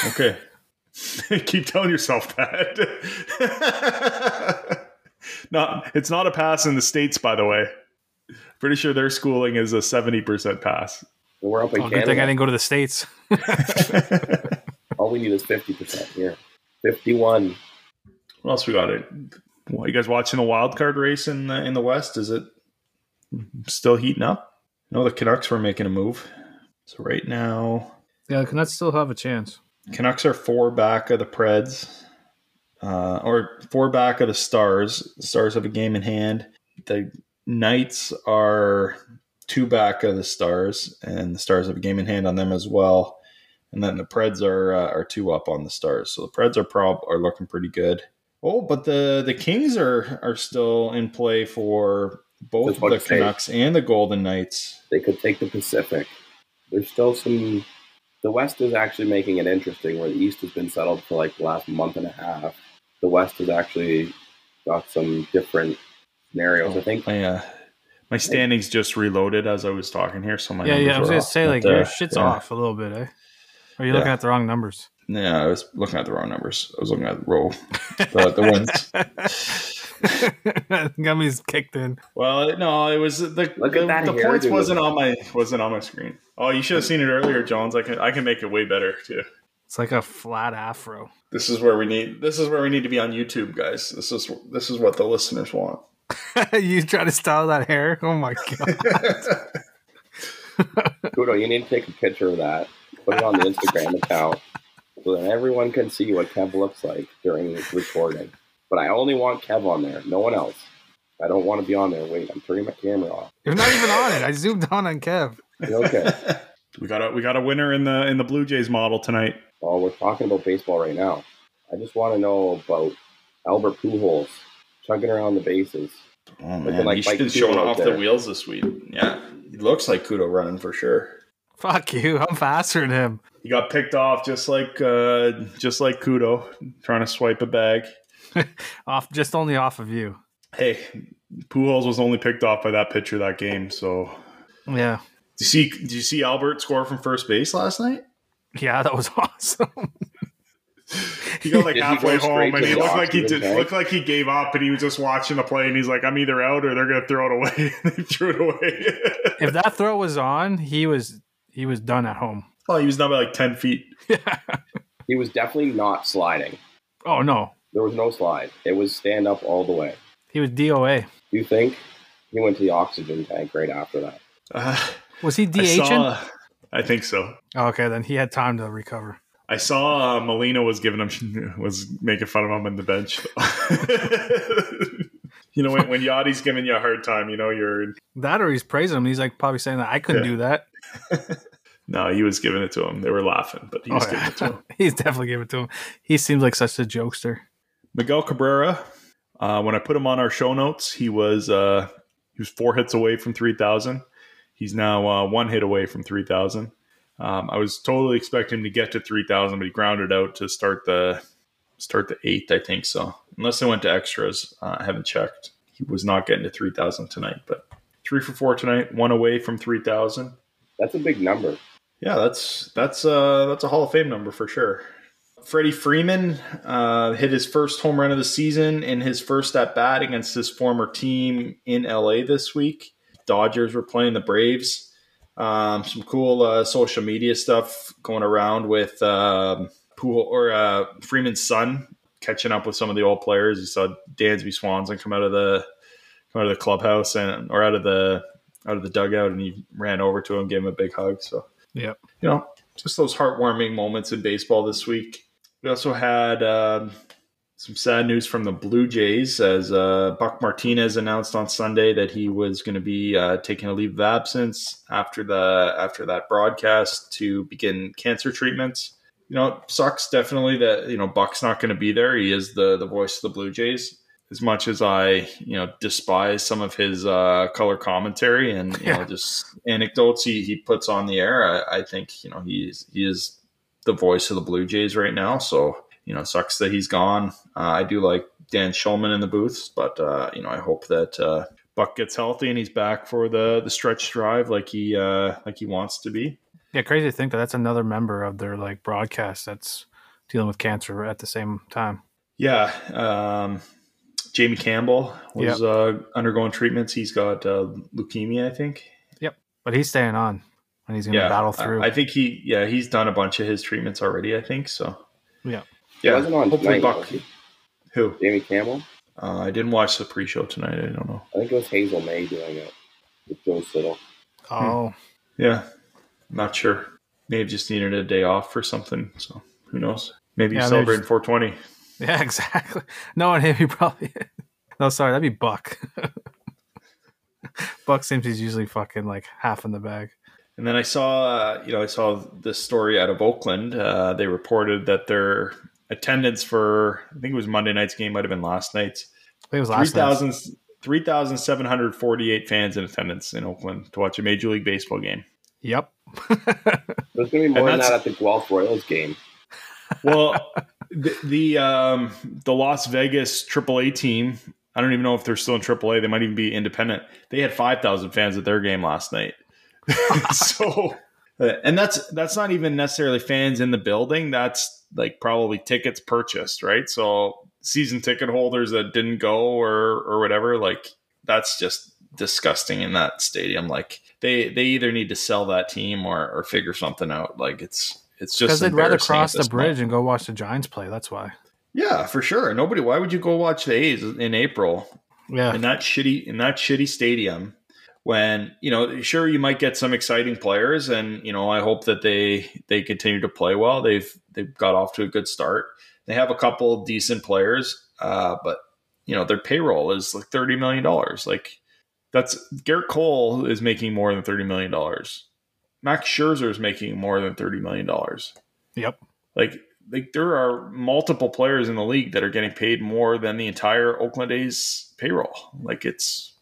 [SPEAKER 1] Okay. *laughs* Keep telling yourself that. *laughs* not it's not a pass in the States, by the way. Pretty sure their schooling is a 70% pass.
[SPEAKER 2] But we're up in
[SPEAKER 3] Oh, good thing I didn't go to the states. *laughs*
[SPEAKER 2] All we need is fifty percent here. Fifty-one.
[SPEAKER 1] What else we got? It. Well, you guys watching the wild card race in the, in the West? Is it still heating up? No, the Canucks were making a move. So right now,
[SPEAKER 3] Yeah, the Canucks still have a chance.
[SPEAKER 1] Canucks are four back of the Preds, uh, or four back of the Stars. The Stars have a game in hand. The Knights are two back of the Stars, and the Stars have a game in hand on them as well. And then the Preds are uh, are two up on the Stars. So the Preds are prob are looking pretty good. Oh, but the the Kings are are still in play for both the
[SPEAKER 2] I'm.
[SPEAKER 1] Canucks and the Golden Knights.
[SPEAKER 2] They could take the Pacific. There's still some. The West is actually making it interesting, where the East has been settled for like the last month and a half. The West has actually got some different scenarios. I think
[SPEAKER 1] My uh, my standings just reloaded as I was talking here, so my
[SPEAKER 3] yeah, yeah. I was gonna
[SPEAKER 1] off.
[SPEAKER 3] say like
[SPEAKER 1] But,
[SPEAKER 3] your
[SPEAKER 1] uh,
[SPEAKER 3] shit's
[SPEAKER 1] yeah.
[SPEAKER 3] off a little bit, eh? Or are you looking at the wrong numbers?
[SPEAKER 1] Yeah, I was looking at the wrong numbers. I was looking at the row, *laughs* the, the wins. *laughs* *laughs*
[SPEAKER 3] Got me kicked in.
[SPEAKER 1] Well, no, it was the
[SPEAKER 2] Look
[SPEAKER 1] the, the points wasn't on my wasn't on my screen. Oh, you should have seen it earlier, Jones. I can I can make it way better too.
[SPEAKER 3] It's like a flat afro.
[SPEAKER 1] This is where we need this is where we need to be on YouTube, guys. This is this is what the listeners want. *laughs*
[SPEAKER 3] you try to style that hair? Oh my god! *laughs*
[SPEAKER 2] Kudo, you need to take a picture of that, put it on the Instagram account, so that everyone can see what Kev looks like during recording. But I only want Kev on there, no one else. I don't want to be on there. Wait, I'm turning my camera off.
[SPEAKER 3] You're not even on it. I zoomed on on Kev.
[SPEAKER 2] Okay. *laughs*
[SPEAKER 1] we got a we got a winner in the in the Blue Jays model tonight.
[SPEAKER 2] Well, we're talking about baseball right now. I just want to know about Albert Pujols chugging around the bases.
[SPEAKER 1] Oh man,
[SPEAKER 2] like
[SPEAKER 1] he's
[SPEAKER 2] Mike
[SPEAKER 1] been
[SPEAKER 2] Kudo
[SPEAKER 1] showing off
[SPEAKER 2] there.
[SPEAKER 1] the wheels this week. Yeah, he looks like Kudo running for sure.
[SPEAKER 3] Fuck you. I'm faster than him.
[SPEAKER 1] He got picked off just like uh, just like Kudo trying to swipe a bag. *laughs*
[SPEAKER 3] Off, just only off of you.
[SPEAKER 1] Hey, Pujols was only picked off by that pitcher that game. So,
[SPEAKER 3] Yeah,
[SPEAKER 1] did you see? Did you see Albert score from first base last night?
[SPEAKER 3] yeah, that was *laughs* awesome.
[SPEAKER 1] He got like
[SPEAKER 2] Did
[SPEAKER 1] halfway home, and he
[SPEAKER 2] the
[SPEAKER 1] looked like he did,
[SPEAKER 2] tank?
[SPEAKER 1] looked like he gave up, and he was just watching the play, and he's like, "I'm either out or they're gonna throw it away." *laughs* and they threw it away.
[SPEAKER 3] if that throw was on, he was he was done at home.
[SPEAKER 1] oh, he was down by like ten feet. Yeah.
[SPEAKER 2] He was definitely not sliding.
[SPEAKER 3] Oh no,
[SPEAKER 2] There was no slide. It was stand up all the way.
[SPEAKER 3] he was DOA.
[SPEAKER 2] Do you think he went to the oxygen tank right after that?
[SPEAKER 1] Uh,
[SPEAKER 3] Was he
[SPEAKER 1] I
[SPEAKER 3] DHing?
[SPEAKER 1] saw. I think so.
[SPEAKER 3] Oh, okay, then he had time to recover.
[SPEAKER 1] I saw uh, Molina was giving him *laughs* was making fun of him on the bench. *laughs* you know when, when Yadi's giving you a hard time, you know you're
[SPEAKER 3] That or he's praising him. He's like probably saying that I couldn't
[SPEAKER 1] Yeah.
[SPEAKER 3] do that. *laughs*
[SPEAKER 1] no, he was giving it to him. They were laughing, but he was
[SPEAKER 3] Oh,
[SPEAKER 1] giving
[SPEAKER 3] yeah.
[SPEAKER 1] it to him.
[SPEAKER 3] He's definitely giving it to him. He seems like such a jokester.
[SPEAKER 1] Miguel Cabrera. Uh, when I put him on our show notes, he was uh, he was four hits away from three thousand. He's now uh, one hit away from three thousand. Um, I was totally expecting him to get to three thousand, but he grounded out to start the start the eighth. I think so, unless they went to extras. Uh, I haven't checked. He was not getting to three thousand tonight, but three for four tonight, one away from three thousand.
[SPEAKER 2] That's a big number.
[SPEAKER 1] Yeah, that's that's uh that's a Hall of Fame number for sure. Freddie Freeman uh, hit his first home run of the season in his first at bat against his former team in LA this week. Dodgers were playing the Braves. Um, some cool uh, social media stuff going around with um, Pool or uh, Freeman's son catching up with some of the old players. You saw Dansby Swanson come out of the come out of the clubhouse and or out of the out of the dugout, and he ran over to him, gave him a big hug. So
[SPEAKER 3] yeah,
[SPEAKER 1] you know, just those heartwarming moments in baseball this week. We also had um, some sad news from the Blue Jays as uh, Buck Martinez announced on Sunday that he was going to be uh, taking a leave of absence after the after that broadcast to begin cancer treatments. You know, it sucks definitely that you know Buck's not going to be there. He is the the voice of the Blue Jays. as much as I, you know, despise some of his uh, color commentary and you
[SPEAKER 3] Yeah.
[SPEAKER 1] know just anecdotes he, he puts on the air, I, I think you know he's he is the voice of the Blue Jays right now. So you know, sucks that he's gone. Uh, I do like Dan Shulman in the booths, but uh, you know, I hope that uh, Buck gets healthy and he's back for the the stretch drive like he uh, like he wants to be.
[SPEAKER 3] Yeah, crazy to think that that's another member of their like broadcast that's dealing with cancer at the same time.
[SPEAKER 1] Yeah, um, Jamie Campbell was uh, undergoing treatments. He's got uh, leukemia, I think.
[SPEAKER 3] Yep. But he's staying on and he's going to battle
[SPEAKER 1] I-
[SPEAKER 3] through.
[SPEAKER 1] I, think he, yeah, he's done a bunch of his treatments already. I think so.
[SPEAKER 3] yeah.
[SPEAKER 1] Yeah,
[SPEAKER 2] wasn't on
[SPEAKER 1] hopefully
[SPEAKER 2] tonight,
[SPEAKER 1] Buck. Who?
[SPEAKER 2] Jamie Campbell.
[SPEAKER 1] Uh, I didn't watch the pre-show tonight. I don't know.
[SPEAKER 2] I think it was Hazel Mae doing it with Joe Siddall.
[SPEAKER 3] Oh,
[SPEAKER 1] Yeah, not sure. May have just needed a day off or something. So who knows? Maybe
[SPEAKER 3] Yeah,
[SPEAKER 1] he's celebrating
[SPEAKER 3] just-
[SPEAKER 1] 420. *laughs*
[SPEAKER 3] yeah, exactly. No, and he probably. *laughs* no, sorry, that'd be Buck. *laughs* Buck seems he's usually fucking like half in the bag.
[SPEAKER 1] And then I saw, uh, you know, I saw this story out of Oakland. Uh, they reported that their attendance for, I think it was Monday night's game, might have been last night's.
[SPEAKER 3] I think it was last night.
[SPEAKER 1] 3,000 3,748 fans in attendance in Oakland to watch a Major League Baseball game.
[SPEAKER 3] Yep. *laughs*
[SPEAKER 2] There's going to be more than that at the Guelph Royals game.
[SPEAKER 1] Well, *laughs* the the, um, the Las Vegas AAA team, I don't even know if they're still in AAA. They might even be independent. They had 5,000 fans at their game last night. *laughs* *laughs* so, uh, and that's that's not even necessarily fans in the building. That's like probably tickets purchased, right? So, season ticket holders that didn't go or or whatever, like that's just disgusting in that stadium. Like they they either need to sell that team or or figure something out. Like it's it's just
[SPEAKER 3] Because they'd rather cross the
[SPEAKER 1] this point.
[SPEAKER 3] bridge and go watch the Giants play. That's why.
[SPEAKER 1] Yeah, for sure. Nobody. Why would you go watch the A's in April
[SPEAKER 3] Yeah.
[SPEAKER 1] in that shitty in that shitty stadium? When you know, sure, you might get some exciting players, and you know, I hope that they they continue to play well. They've they've got off to a good start. They have a couple decent players, uh, but you know, their payroll is like thirty million dollars. Like that's Gerrit Cole is making more than thirty million dollars. Max Scherzer is making more than thirty million dollars
[SPEAKER 3] Yep.
[SPEAKER 1] like like there are multiple players in the league that are getting paid more than the entire Oakland A's payroll. Like it's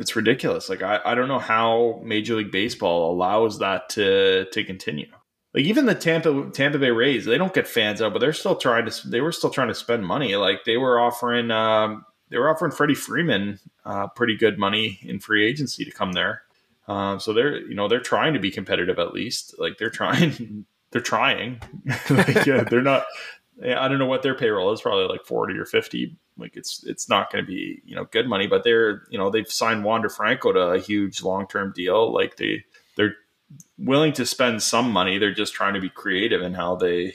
[SPEAKER 1] it's ridiculous. Like I, I don't know how Major League Baseball allows that to to continue. Like even the Tampa Tampa Bay Rays, they don't get fans out, but they're still trying to they were still trying to spend money. Like they were offering um, they were offering Freddie Freeman uh, pretty good money in free agency to come there. Um, so they're you know they're trying to be competitive at least. Like they're trying *laughs* they're trying. *laughs* like, yeah, they're not. I don't know what their payroll is. Probably like forty or fifty. Like it's it's not going to be you know good money, but they're you know they've signed Wander Franco to a huge long term deal. Like they they're willing to spend some money. They're just trying to be creative in how they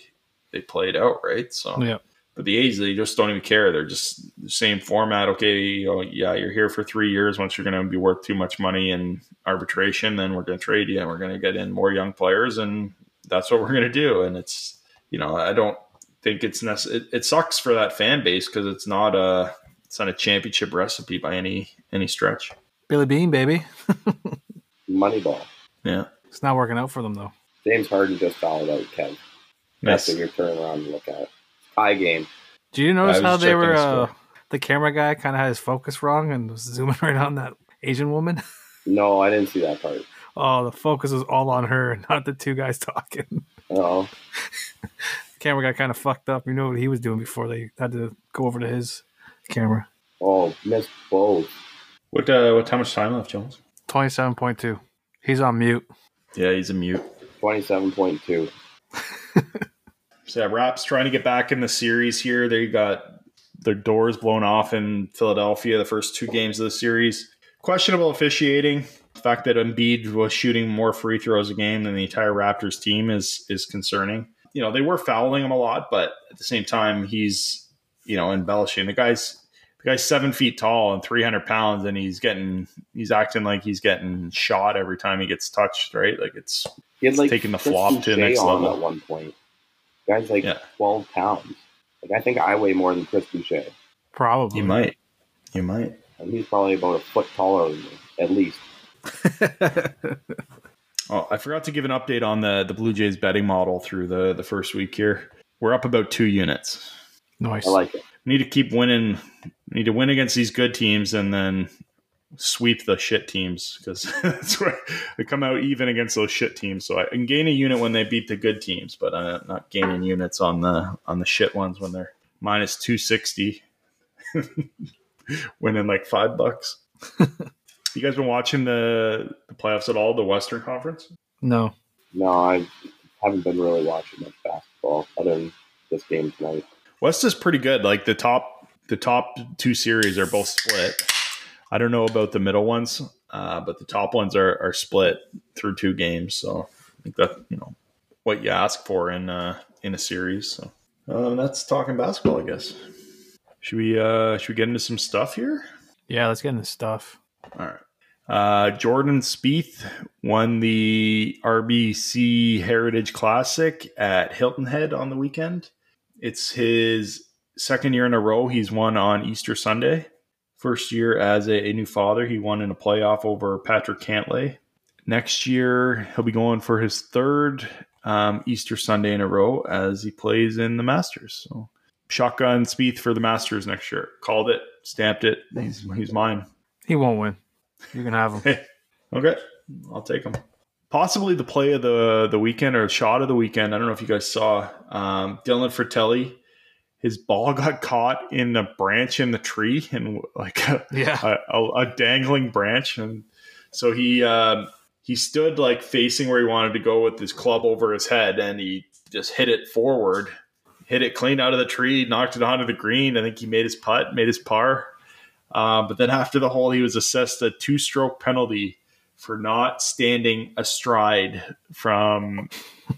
[SPEAKER 1] they play it out, right? So
[SPEAKER 3] yeah.
[SPEAKER 1] but the A's, they just don't even care. They're just the same format. Okay, you know, yeah, you're here for three years. Once you're going to be worth too much money in arbitration, then we're going to trade you and we're going to get in more young players, and that's what we're going to do. And it's, you know, I don't think it's necessary. It, it sucks for that fan base because it's not a, it's not a championship recipe by any any stretch.
[SPEAKER 3] Billy Beane, baby. *laughs*
[SPEAKER 2] Moneyball.
[SPEAKER 1] Yeah,
[SPEAKER 3] It's not working out for them though.
[SPEAKER 2] James Harden just fouled out Kev.
[SPEAKER 1] nice.
[SPEAKER 2] That's what you're turning around and look at. Tie game.
[SPEAKER 3] Do you notice how they were?
[SPEAKER 1] his
[SPEAKER 3] Uh, the camera guy kind of had his focus wrong and was zooming *laughs* right on that Asian woman. *laughs*
[SPEAKER 2] No, I didn't see that part.
[SPEAKER 3] Oh, the focus was all on her, not the two guys talking.
[SPEAKER 2] Oh,
[SPEAKER 3] camera got kind of fucked up. You know what he was doing before they had to go over to his camera.
[SPEAKER 2] oh, missed both.
[SPEAKER 1] What uh, what how much time left, Jones?
[SPEAKER 3] Twenty-seven point two. He's on mute.
[SPEAKER 1] Yeah, he's a mute.
[SPEAKER 2] Twenty-seven point two. *laughs*
[SPEAKER 1] So yeah, Raps trying to get back in the series here. They got their doors blown off in Philadelphia the first two games of the series. Questionable officiating. The fact that Embiid was shooting more free throws a game than the entire Raptors team is is concerning. You know, they were fouling him a lot, but at the same time, he's you know embellishing. The guy's the guy's seven feet tall and three hundred pounds, and he's getting he's acting like he's getting shot every time he gets touched. Right? Like it's
[SPEAKER 2] He had like
[SPEAKER 1] taking the flop to the next
[SPEAKER 2] on
[SPEAKER 1] level.
[SPEAKER 2] at one point. Guy's like
[SPEAKER 1] Yeah.
[SPEAKER 2] twelve pounds. Like I think I weigh more than Chris Boucher,
[SPEAKER 3] Probably.
[SPEAKER 1] you might you might.
[SPEAKER 2] and he's probably about a foot taller than me, at least. *laughs*
[SPEAKER 1] Oh, I forgot to give an update on the the Blue Jays betting model through the the first week here. We're up about two units.
[SPEAKER 3] Nice.
[SPEAKER 2] I like it.
[SPEAKER 1] We need to keep winning. We need to win against these good teams and then sweep the shit teams because *laughs* that's where they come out even against those shit teams. So I can gain a unit when they beat the good teams, but I'm not gaining units on the on the shit ones when they're minus two sixty, *laughs* winning like five bucks. *laughs* you guys been watching the the playoffs at all? The Western Conference?
[SPEAKER 3] No.
[SPEAKER 2] No, I haven't been really watching much basketball other than this game tonight.
[SPEAKER 1] West is pretty good. Like the top the top two series are both split. I don't know about the middle ones, uh, but the top ones are, are split through two games. So I think that you know what you ask for in uh, in a series. So um, that's talking basketball, I guess. Should we uh, should we get into some stuff here?
[SPEAKER 3] Yeah, let's get into stuff.
[SPEAKER 1] All right. Uh, Jordan Spieth won the RBC Heritage Classic at Hilton Head on the weekend. It's his second year in a row he's won on Easter Sunday. First year as a, a new father, he won in a playoff over Patrick Cantlay. Next year, he'll be going for his third um, Easter Sunday in a row as he plays in the Masters. So, shotgun Spieth for the Masters next year. Called it, stamped it. He's, he's mine.
[SPEAKER 3] He won't win. You can have them.
[SPEAKER 1] okay, I'll take them. Possibly the play of the the weekend or shot of the weekend. I don't know if you guys saw um, Dylan Frittelli. His ball *laughs* got caught in a branch in the tree and like a,
[SPEAKER 3] yeah.
[SPEAKER 1] a, a, a dangling branch, and so he um, he stood like facing where he wanted to go with his club over his head, and he just hit it forward, hit it clean out of the tree, knocked it onto the green. I think he made his putt, made his par. Uh, but then after the hole, he was assessed a two stroke penalty for not standing astride from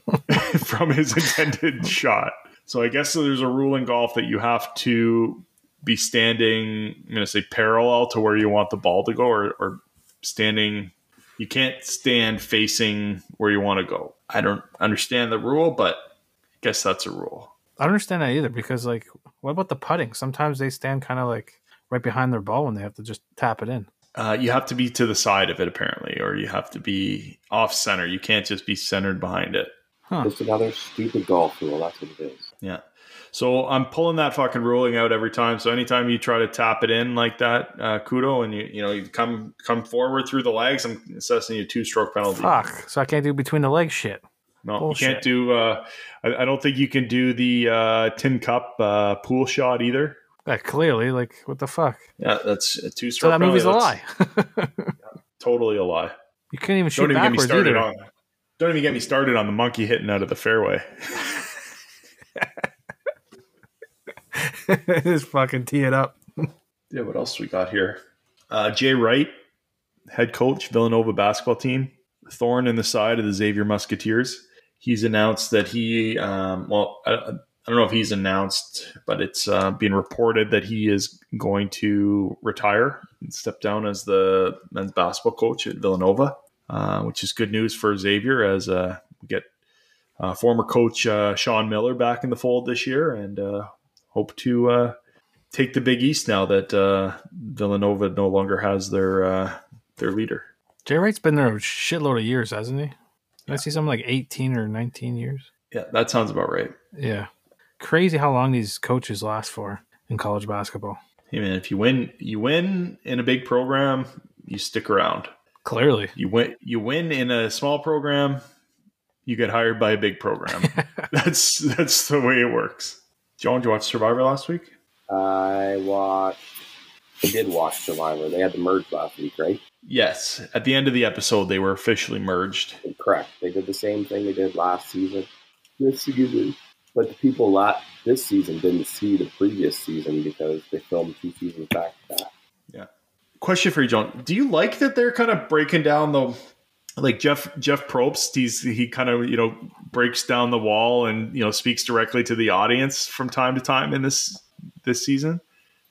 [SPEAKER 1] *laughs* from his intended shot. So I guess there's a rule in golf that you have to be standing, I'm going to say parallel to where you want the ball to go or, or standing. You can't stand facing where you want to go. I don't understand the rule, but I guess that's a rule.
[SPEAKER 3] I don't understand that either because, like, what about the putting? Sometimes they stand kind of like right behind their ball when they have to just tap it in.
[SPEAKER 1] Uh, you have to be to the side of it apparently, or you have to be off center. You can't just be centered behind it.
[SPEAKER 3] Huh.
[SPEAKER 2] Just another stupid golf rule. That's what it is.
[SPEAKER 1] Yeah. So I'm pulling that fucking ruling out every time. So anytime you try to tap it in like that, uh, kudo, and you you know you come come forward through the legs, I'm assessing you two stroke penalty.
[SPEAKER 3] Fuck. So I can't do between the legs shit.
[SPEAKER 1] No,
[SPEAKER 3] Bullshit.
[SPEAKER 1] you can't do. Uh, I, I don't think you can do the uh, tin cup uh, pool shot either.
[SPEAKER 3] Yeah, clearly, like, what the fuck?
[SPEAKER 1] Yeah, that's a two
[SPEAKER 3] So that movie's a lie. *laughs*
[SPEAKER 1] Totally a lie.
[SPEAKER 3] you can't even shoot
[SPEAKER 1] Don't even get me
[SPEAKER 3] backwards
[SPEAKER 1] started
[SPEAKER 3] either.
[SPEAKER 1] on. Don't even get me started on the monkey hitting out of the fairway. *laughs*
[SPEAKER 3] Just fucking tee it up.
[SPEAKER 1] Yeah, what else we got here? Uh, Jay Wright, head coach, Villanova basketball team, thorn in the side of the Xavier Musketeers. He's announced that he, um, well, I, I don't know if he's announced, but it's uh, being reported that he is going to retire and step down as the men's basketball coach at Villanova, uh, which is good news for Xavier as uh, we get uh, former coach uh, Sean Miller back in the fold this year and uh, hope to uh, take the Big East now that uh, Villanova no longer has their uh, their leader.
[SPEAKER 3] Jay Wright's been there a shitload of years, hasn't he? Did I see something like 18 or 19 years?
[SPEAKER 1] Yeah, that sounds about right.
[SPEAKER 3] Yeah. Crazy how long these coaches last for in college basketball.
[SPEAKER 1] Hey man, if you win, you win in a big program, you stick around.
[SPEAKER 3] Clearly.
[SPEAKER 1] You win, you win in a small program, you get hired by a big program. *laughs* *laughs* that's that's the way it works. John, did you watch Survivor last week?
[SPEAKER 2] I watched. I did watch Survivor. They had the merge last week, right?
[SPEAKER 1] Yes. At the end of the episode, they were officially merged.
[SPEAKER 2] Correct. They did the same thing they did last season. This season, but the people lot this season didn't see the previous season because they filmed two seasons back to back.
[SPEAKER 1] Question for you, John. Do you like that they're kind of breaking down the like Jeff Jeff Probst? He's he kind of you know breaks down the wall and you know speaks directly to the audience from time to time in this this season.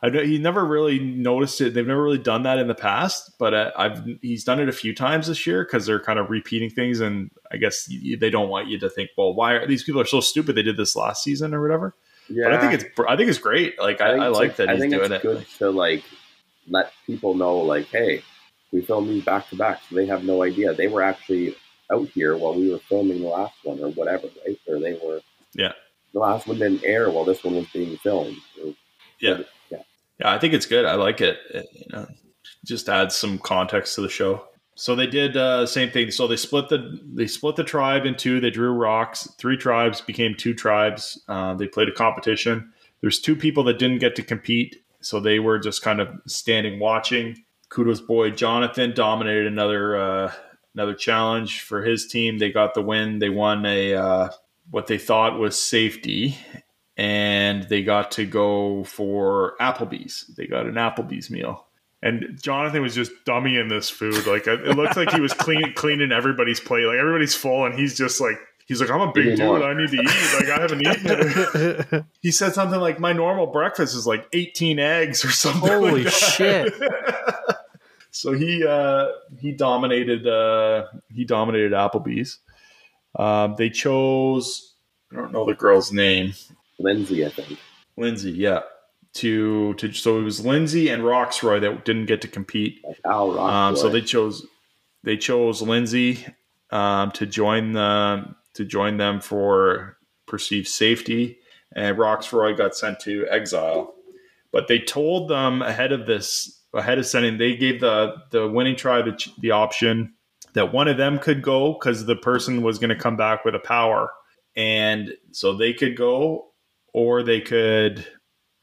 [SPEAKER 1] I know he never really noticed it. They've never really done that in the past, but uh, I've he's done it a few times this year because they're kind of repeating things, and I guess they don't want you to think, well, why are these people are so stupid? They did this last season or whatever.
[SPEAKER 2] Yeah,
[SPEAKER 1] But I think it's I think it's great. Like I,
[SPEAKER 2] think
[SPEAKER 1] I like that
[SPEAKER 2] I
[SPEAKER 1] he's
[SPEAKER 2] think
[SPEAKER 1] doing
[SPEAKER 2] it's
[SPEAKER 1] it.
[SPEAKER 2] good to like let people know, like, hey, we filmed these back to back, so they have no idea they were actually out here while we were filming the last one or whatever, right? Or they were.
[SPEAKER 1] Yeah.
[SPEAKER 2] The last one didn't air while this one was being filmed. Or-
[SPEAKER 1] Yeah.
[SPEAKER 2] Yeah.
[SPEAKER 1] Yeah, I think it's good. I like it. it you know, just adds some context to the show. So they did uh, same thing. So they split the they split the tribe in two. They drew rocks. Three tribes became two tribes. Uh, they played a competition. There's two people that didn't get to compete, so they were just kind of standing watching. Kudos boy Jonathan dominated another uh, another challenge for his team. They got the win. They won a uh, what they thought was safety, and they got to go for Applebee's. They got an Applebee's meal. And Jonathan was just dummying this food. Like it looked like he was clean, *laughs* cleaning everybody's plate. Like everybody's full, and he's just like, he's like, I'm a big dude. I need to eat. Like I haven't eaten it. *laughs* he said something like, my normal breakfast is like 18 eggs or something.
[SPEAKER 3] Holy
[SPEAKER 1] like
[SPEAKER 3] shit! *laughs*
[SPEAKER 1] so he uh, he dominated uh, he dominated Applebee's. Um, they chose I don't know the girl's name.
[SPEAKER 2] Lindsay, I think.
[SPEAKER 1] Lindsay, yeah. To to so it was Lindsay and Rocksroy that didn't get to compete. Um, so they chose they chose Lindsay um, to join the to join them for perceived safety, and Rocksroy got sent to exile. But they told them ahead of this, ahead of sending, they gave the the winning tribe the, the option that one of them could go because the person was going to come back with a power, and so they could go, or they could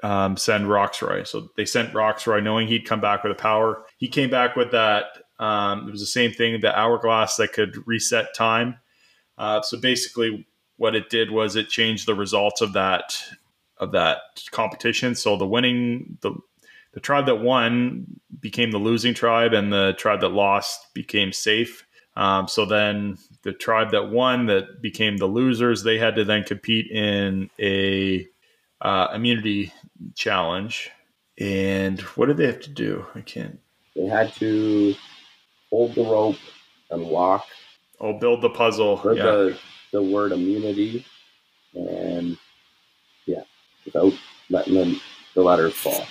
[SPEAKER 1] um, send Rocksroy. So they sent Rocksroy knowing he'd come back with a power. He came back with that. Um, it was the same thing, the hourglass that could reset time. Uh, so basically, what it did was it changed the results of that of that competition. So the winning the the tribe that won became the losing tribe, and the tribe that lost became safe. Um, so then the tribe that won that became the losers, they had to then compete in a uh, immunity challenge. And what did they have to do? I can't.
[SPEAKER 2] They had to hold the rope and walk.
[SPEAKER 1] Oh, build the puzzle. Yeah.
[SPEAKER 2] the, the word immunity and yeah, without letting the, the letters fall.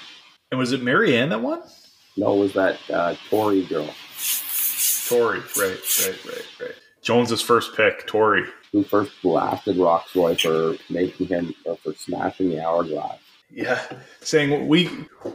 [SPEAKER 1] And was it Maryanne that won?
[SPEAKER 2] No, it was that uh, Tori girl.
[SPEAKER 1] Tori, right, right, right, right. Jones's first pick, Tori.
[SPEAKER 2] Who first blasted Rocksroy for making him or for smashing the hourglass.
[SPEAKER 1] Yeah, saying we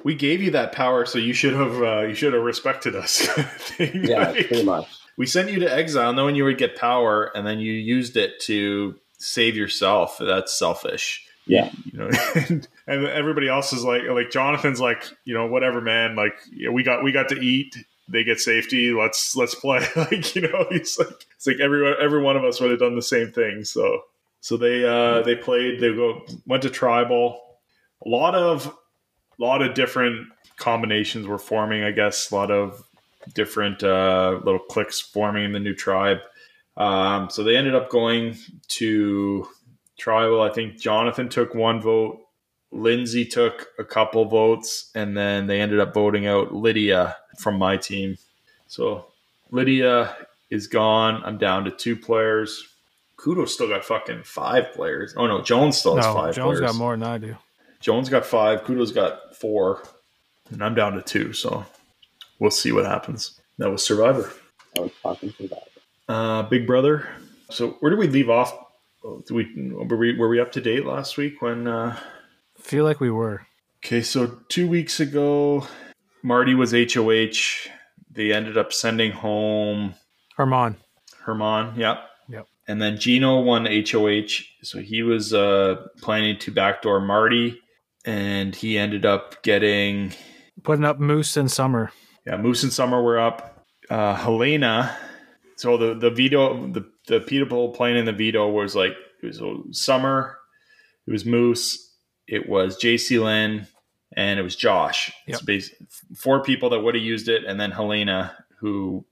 [SPEAKER 1] we gave you that power, so you should have uh, you should have respected us. *laughs*
[SPEAKER 2] yeah, like, pretty much.
[SPEAKER 1] We sent you to exile knowing you would get power, and then you used it to save yourself. That's selfish.
[SPEAKER 2] Yeah,
[SPEAKER 1] you know, and, and everybody else is like like Jonathan's like you know whatever man like yeah, we got we got to eat they get safety. Let's let's play. *laughs* like you know, he's like it's like every every one of us would have done the same thing. So so they uh they played. They go went to tribal. A lot of a lot of different combinations were forming. I guess a lot of different uh, little cliques forming in the new tribe. Um, so they ended up going to tribal. I think Jonathan took one vote. Lindsay took a couple votes, and then they ended up voting out Lydia from my team. So Lydia is gone. I'm down to two players. Kudos still got fucking five players. Oh no, Jones still has
[SPEAKER 3] no,
[SPEAKER 1] five.
[SPEAKER 3] Jones
[SPEAKER 1] players.
[SPEAKER 3] got more than I do.
[SPEAKER 1] Jones got five. Kudos got four, and I'm down to two. So we'll see what happens. That was Survivor.
[SPEAKER 2] I was talking Survivor.
[SPEAKER 1] Uh, Big Brother. So where did we leave off? Did we were we were we up to date last week when? Uh...
[SPEAKER 3] Feel like we were.
[SPEAKER 1] Okay, so two weeks ago, Marty was HOH. They ended up sending home
[SPEAKER 3] Herman.
[SPEAKER 1] Herman, yep.
[SPEAKER 3] Yep.
[SPEAKER 1] And then Gino won HOH. So he was uh, planning to backdoor Marty, and he ended up getting.
[SPEAKER 3] Putting up Moose and Summer.
[SPEAKER 1] Yeah, Moose and Summer were up. Uh, Helena. So the, the veto, the, the people playing in the veto was like, it was Summer, it was Moose, it was Jacey-Lynne, and it was Josh.
[SPEAKER 3] Yep.
[SPEAKER 1] It's four people that would have used it, and then Helena who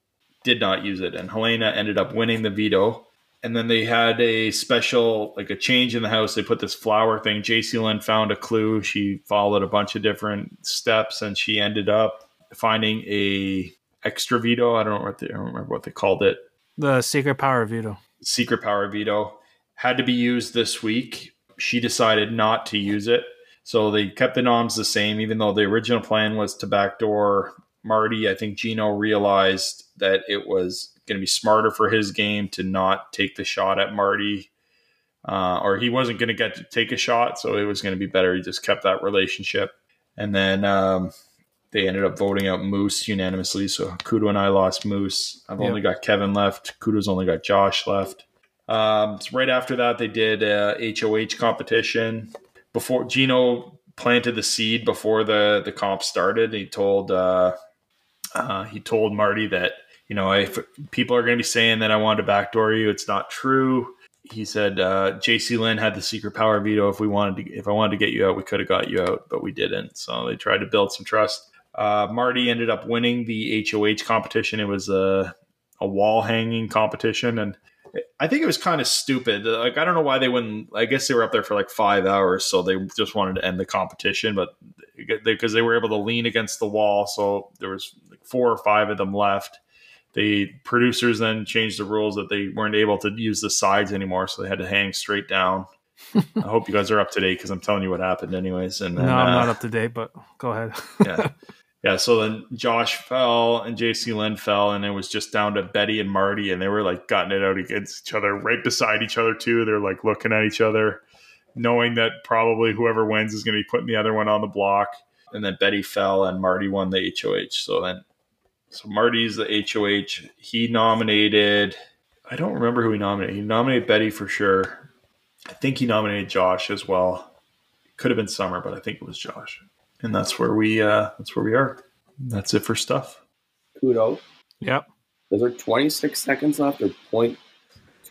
[SPEAKER 1] did not use it. And Helena ended up winning the veto. And then they had a special, like a change in the house. They put this flower thing. Jacey-Lynne found a clue. She followed a bunch of different steps, and she ended up finding a extra veto. I don't know what they, I don't remember what they called it.
[SPEAKER 3] The secret power veto.
[SPEAKER 1] Secret power veto had to be used this week. She decided not to use it. So they kept the noms the same, even though the original plan was to backdoor Marty. I think Gino realized that it was going to be smarter for his game to not take the shot at Marty, uh, or he wasn't going to get to take a shot. So it was going to be better. He just kept that relationship. and then um, they ended up voting out Moose unanimously. So Kudo and I lost Moose. I've
[SPEAKER 3] Yep.
[SPEAKER 1] only got Kevin left. Kudo's only got Josh left. Um, so right after that, they did a HOH competition. Before Gino planted the seed before the the comp started, he told uh, uh, he told Marty that you know if people are going to be saying that I wanted to backdoor you, it's not true. He said uh, Jacey-Lynne had the secret power veto. If we wanted to, if I wanted to get you out, we could have got you out, but we didn't. So they tried to build some trust. Uh, Marty ended up winning the HOH competition. It was a a wall hanging competition, and I think it was kind of stupid. Like I don't know why they wouldn't. I guess they were up there for like five hours, so they just wanted to end the competition, but because they, were able to lean against the wall, so there was like four or five of them left. The producers then changed the rules that they weren't able to use the sides anymore, so they had to hang straight down. *laughs* I hope you guys are up to date because I'm telling you what happened, anyways. And then,
[SPEAKER 3] no, I'm
[SPEAKER 1] uh,
[SPEAKER 3] not up to date, but go ahead. *laughs*
[SPEAKER 1] yeah. *laughs* Yeah, so then Josh fell and Jacey-Lynne fell, and it was just down to Betty and Marty, and they were like gotten it out against each other, right beside each other too. They're like looking at each other, knowing that probably whoever wins is going to be putting the other one on the block. And then Betty fell, and Marty won the HOH. So then, so Marty's the HOH. He nominated. I don't remember who he nominated. He nominated Betty for sure. I think he nominated Josh as well. Could have been Summer, but I think it was Josh and that's where we uh that's where we are that's it for stuff
[SPEAKER 2] Kudo.
[SPEAKER 3] Yep.
[SPEAKER 2] Is there 26 seconds left or point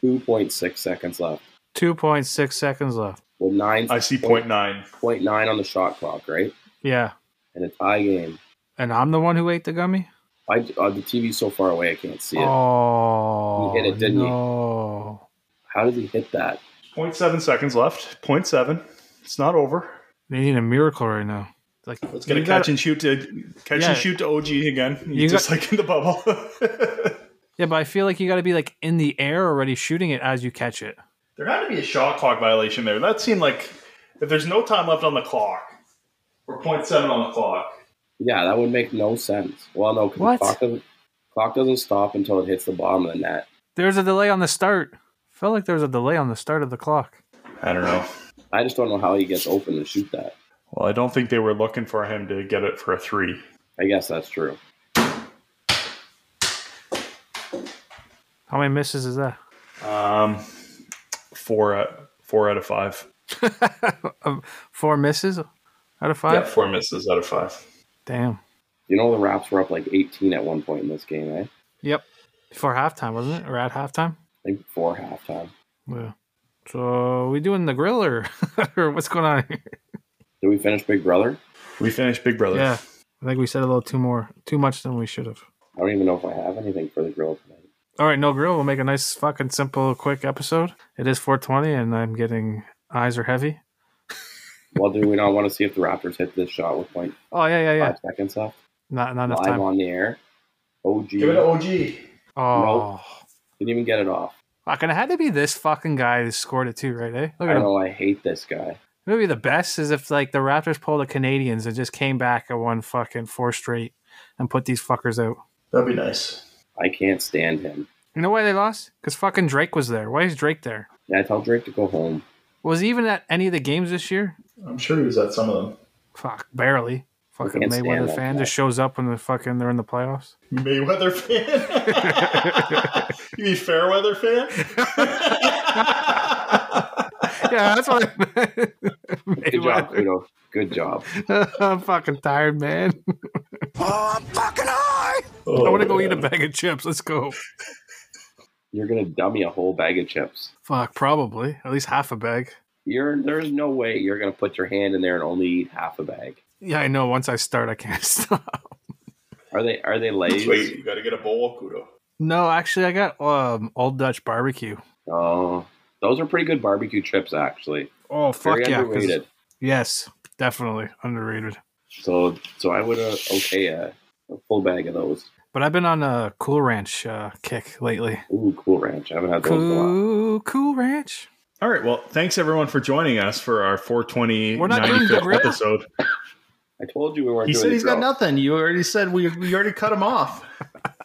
[SPEAKER 2] 2.6 seconds left?
[SPEAKER 3] 2.6 seconds left.
[SPEAKER 2] Well, nine.
[SPEAKER 1] i see point nine
[SPEAKER 2] Point nine on the shot clock, right?
[SPEAKER 3] Yeah.
[SPEAKER 2] And a tie game.
[SPEAKER 3] And I'm the one who ate the gummy?
[SPEAKER 2] I uh, the TV's so far away I can't see it.
[SPEAKER 3] Oh.
[SPEAKER 2] He hit it, didn't he?
[SPEAKER 3] no.
[SPEAKER 2] How did he hit that?
[SPEAKER 1] Point seven seconds left point seven it's not over
[SPEAKER 3] They need a miracle right now. Like,
[SPEAKER 1] let's get a catch
[SPEAKER 3] gotta-
[SPEAKER 1] and shoot to catch
[SPEAKER 3] Yeah.
[SPEAKER 1] and shoot to og again
[SPEAKER 3] You
[SPEAKER 1] just
[SPEAKER 3] got-
[SPEAKER 1] like in the bubble *laughs*
[SPEAKER 3] Yeah, but I feel like you got to be like in the air already shooting it as you catch it.
[SPEAKER 1] there had to be a shot clock violation there that seemed like if there's no time left on the clock or point seven on the clock
[SPEAKER 2] Yeah, that would make no sense. Well, no, 'cause
[SPEAKER 3] What?
[SPEAKER 2] the clock doesn't, clock doesn't stop until it hits the bottom of the net.
[SPEAKER 3] There's a delay on the start. Felt like there was a delay on the start of the clock.
[SPEAKER 1] i don't know
[SPEAKER 2] I just don't know how he gets open to shoot that.
[SPEAKER 1] well i don't think they were looking for him to get it for a three
[SPEAKER 2] I guess that's true.
[SPEAKER 3] How many misses is that?
[SPEAKER 1] um four out four out of five *laughs*
[SPEAKER 3] Um, Four misses out of five?
[SPEAKER 1] yeah four misses out of five
[SPEAKER 3] Damn.
[SPEAKER 2] You know the Raps were up like 18 at one point in this game, eh?
[SPEAKER 3] Yep. Before halftime, wasn't it? Or at halftime?
[SPEAKER 2] I think before halftime.
[SPEAKER 3] Yeah. So we doing the grill or, *laughs* or what's going on here?
[SPEAKER 2] Did we finish Big Brother?
[SPEAKER 1] we finished big brother
[SPEAKER 3] Yeah. I think we said a little too more, too much than we should have.
[SPEAKER 2] I don't even know if I have anything for the grill tonight.
[SPEAKER 3] All right, no grill. We'll make a nice, fucking simple, quick episode. It is 420, and I'm getting eyes are heavy.
[SPEAKER 2] Well, do we not want to see if the Raptors hit this shot with point
[SPEAKER 3] Oh yeah, yeah, yeah.
[SPEAKER 2] five seconds left?
[SPEAKER 3] Not not enough
[SPEAKER 2] Live
[SPEAKER 3] time.
[SPEAKER 2] on the air. OG.
[SPEAKER 1] give it to og
[SPEAKER 3] Oh,
[SPEAKER 2] Didn't even get it off.
[SPEAKER 3] fucking! It had to be this fucking guy who scored it too, right? Eh? Look
[SPEAKER 2] I
[SPEAKER 3] at him.
[SPEAKER 2] know. I hate this guy.
[SPEAKER 3] Maybe the best is if like the Raptors pulled the Canadians and just came back at one fucking four straight and put these fuckers out.
[SPEAKER 1] that'd be nice
[SPEAKER 2] I can't stand him.
[SPEAKER 3] You know why they lost? Because fucking Drake was there. Why is Drake there?
[SPEAKER 2] Yeah, I tell Drake to go home.
[SPEAKER 3] Was he even at any of the games this year?
[SPEAKER 1] I'm sure he was at some of them
[SPEAKER 3] Fuck, barely. Fucking Mayweather fan
[SPEAKER 2] guy.
[SPEAKER 3] just shows up when the fucking they're in the playoffs.
[SPEAKER 1] Mayweather fan? *laughs* you mean Fairweather fan? *laughs*
[SPEAKER 3] yeah, that's what I meant.
[SPEAKER 2] Good job, Kudo. Good job. *laughs*
[SPEAKER 3] I'm fucking tired, man.
[SPEAKER 11] Oh, I'm fucking high!
[SPEAKER 3] Oh, I want to go eat a bag of chips. Let's go.
[SPEAKER 2] You're gonna dummy a whole bag of chips.
[SPEAKER 3] Fuck, probably at least half a bag.
[SPEAKER 2] You're there's no way you're gonna put your hand in there and only eat half a bag.
[SPEAKER 3] Yeah, I know. Once I start, I can't *laughs* stop.
[SPEAKER 2] Are they are they lays?
[SPEAKER 1] Wait, you got to get a bowl, of Kudo.
[SPEAKER 3] No, actually, I got um Old Dutch barbecue.
[SPEAKER 2] Oh, those are pretty good barbecue chips actually.
[SPEAKER 3] Oh fuck
[SPEAKER 2] Very
[SPEAKER 3] yeah! 'cause-
[SPEAKER 2] underrated.
[SPEAKER 3] Yes, definitely underrated.
[SPEAKER 2] So so I would uh, okay a, a full bag of those.
[SPEAKER 3] But I've been on a Cool Ranch uh, kick lately.
[SPEAKER 2] Ooh, Cool Ranch. I haven't had those in a while.
[SPEAKER 3] Cool, cool Ranch.
[SPEAKER 1] All right. Well, thanks everyone for joining us for our 420
[SPEAKER 3] We're not doing the
[SPEAKER 1] 95th
[SPEAKER 3] grill.
[SPEAKER 1] episode.
[SPEAKER 2] I told you we weren't.
[SPEAKER 1] He
[SPEAKER 2] doing
[SPEAKER 1] said he's got nothing. You already said we we already cut him off.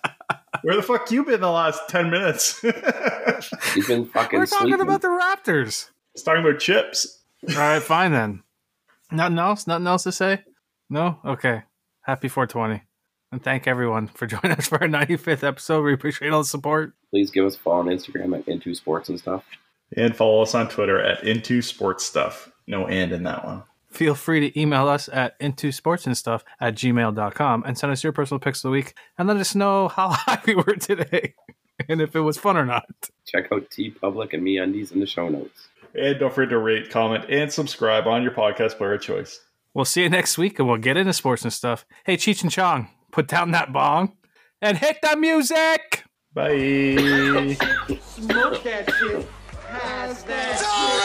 [SPEAKER 1] *laughs* Where the fuck you been the last 10 minutes? *laughs*
[SPEAKER 2] He's been fucking
[SPEAKER 3] We're talking
[SPEAKER 2] sleeping.
[SPEAKER 3] about the Raptors.
[SPEAKER 1] He's talking about chips.
[SPEAKER 3] All right, fine then. Nothing else? Nothing else to say? No? Okay. Happy 420. And thank everyone for *laughs* joining us for our 95th episode. We appreciate all the support.
[SPEAKER 2] Please give us a follow on Instagram at Into Sports and stuff.
[SPEAKER 1] And follow us on Twitter at Into Sports Stuff. No and in that one.
[SPEAKER 3] Feel free to email us at into sports and stuff at gmail.com and send us your personal picks of the week and let us know how *laughs* high we were today and if it was fun or not.
[SPEAKER 2] Check out TeePublic and MeUndies in the show notes.
[SPEAKER 1] And don't forget to rate, comment, and subscribe on your podcast player of choice.
[SPEAKER 3] We'll see you next week and we'll get into sports and stuff. Hey, Cheech and Chong, put down that bong and hit the music.
[SPEAKER 1] Bye.
[SPEAKER 8] Smoke that shit. Pass that shit.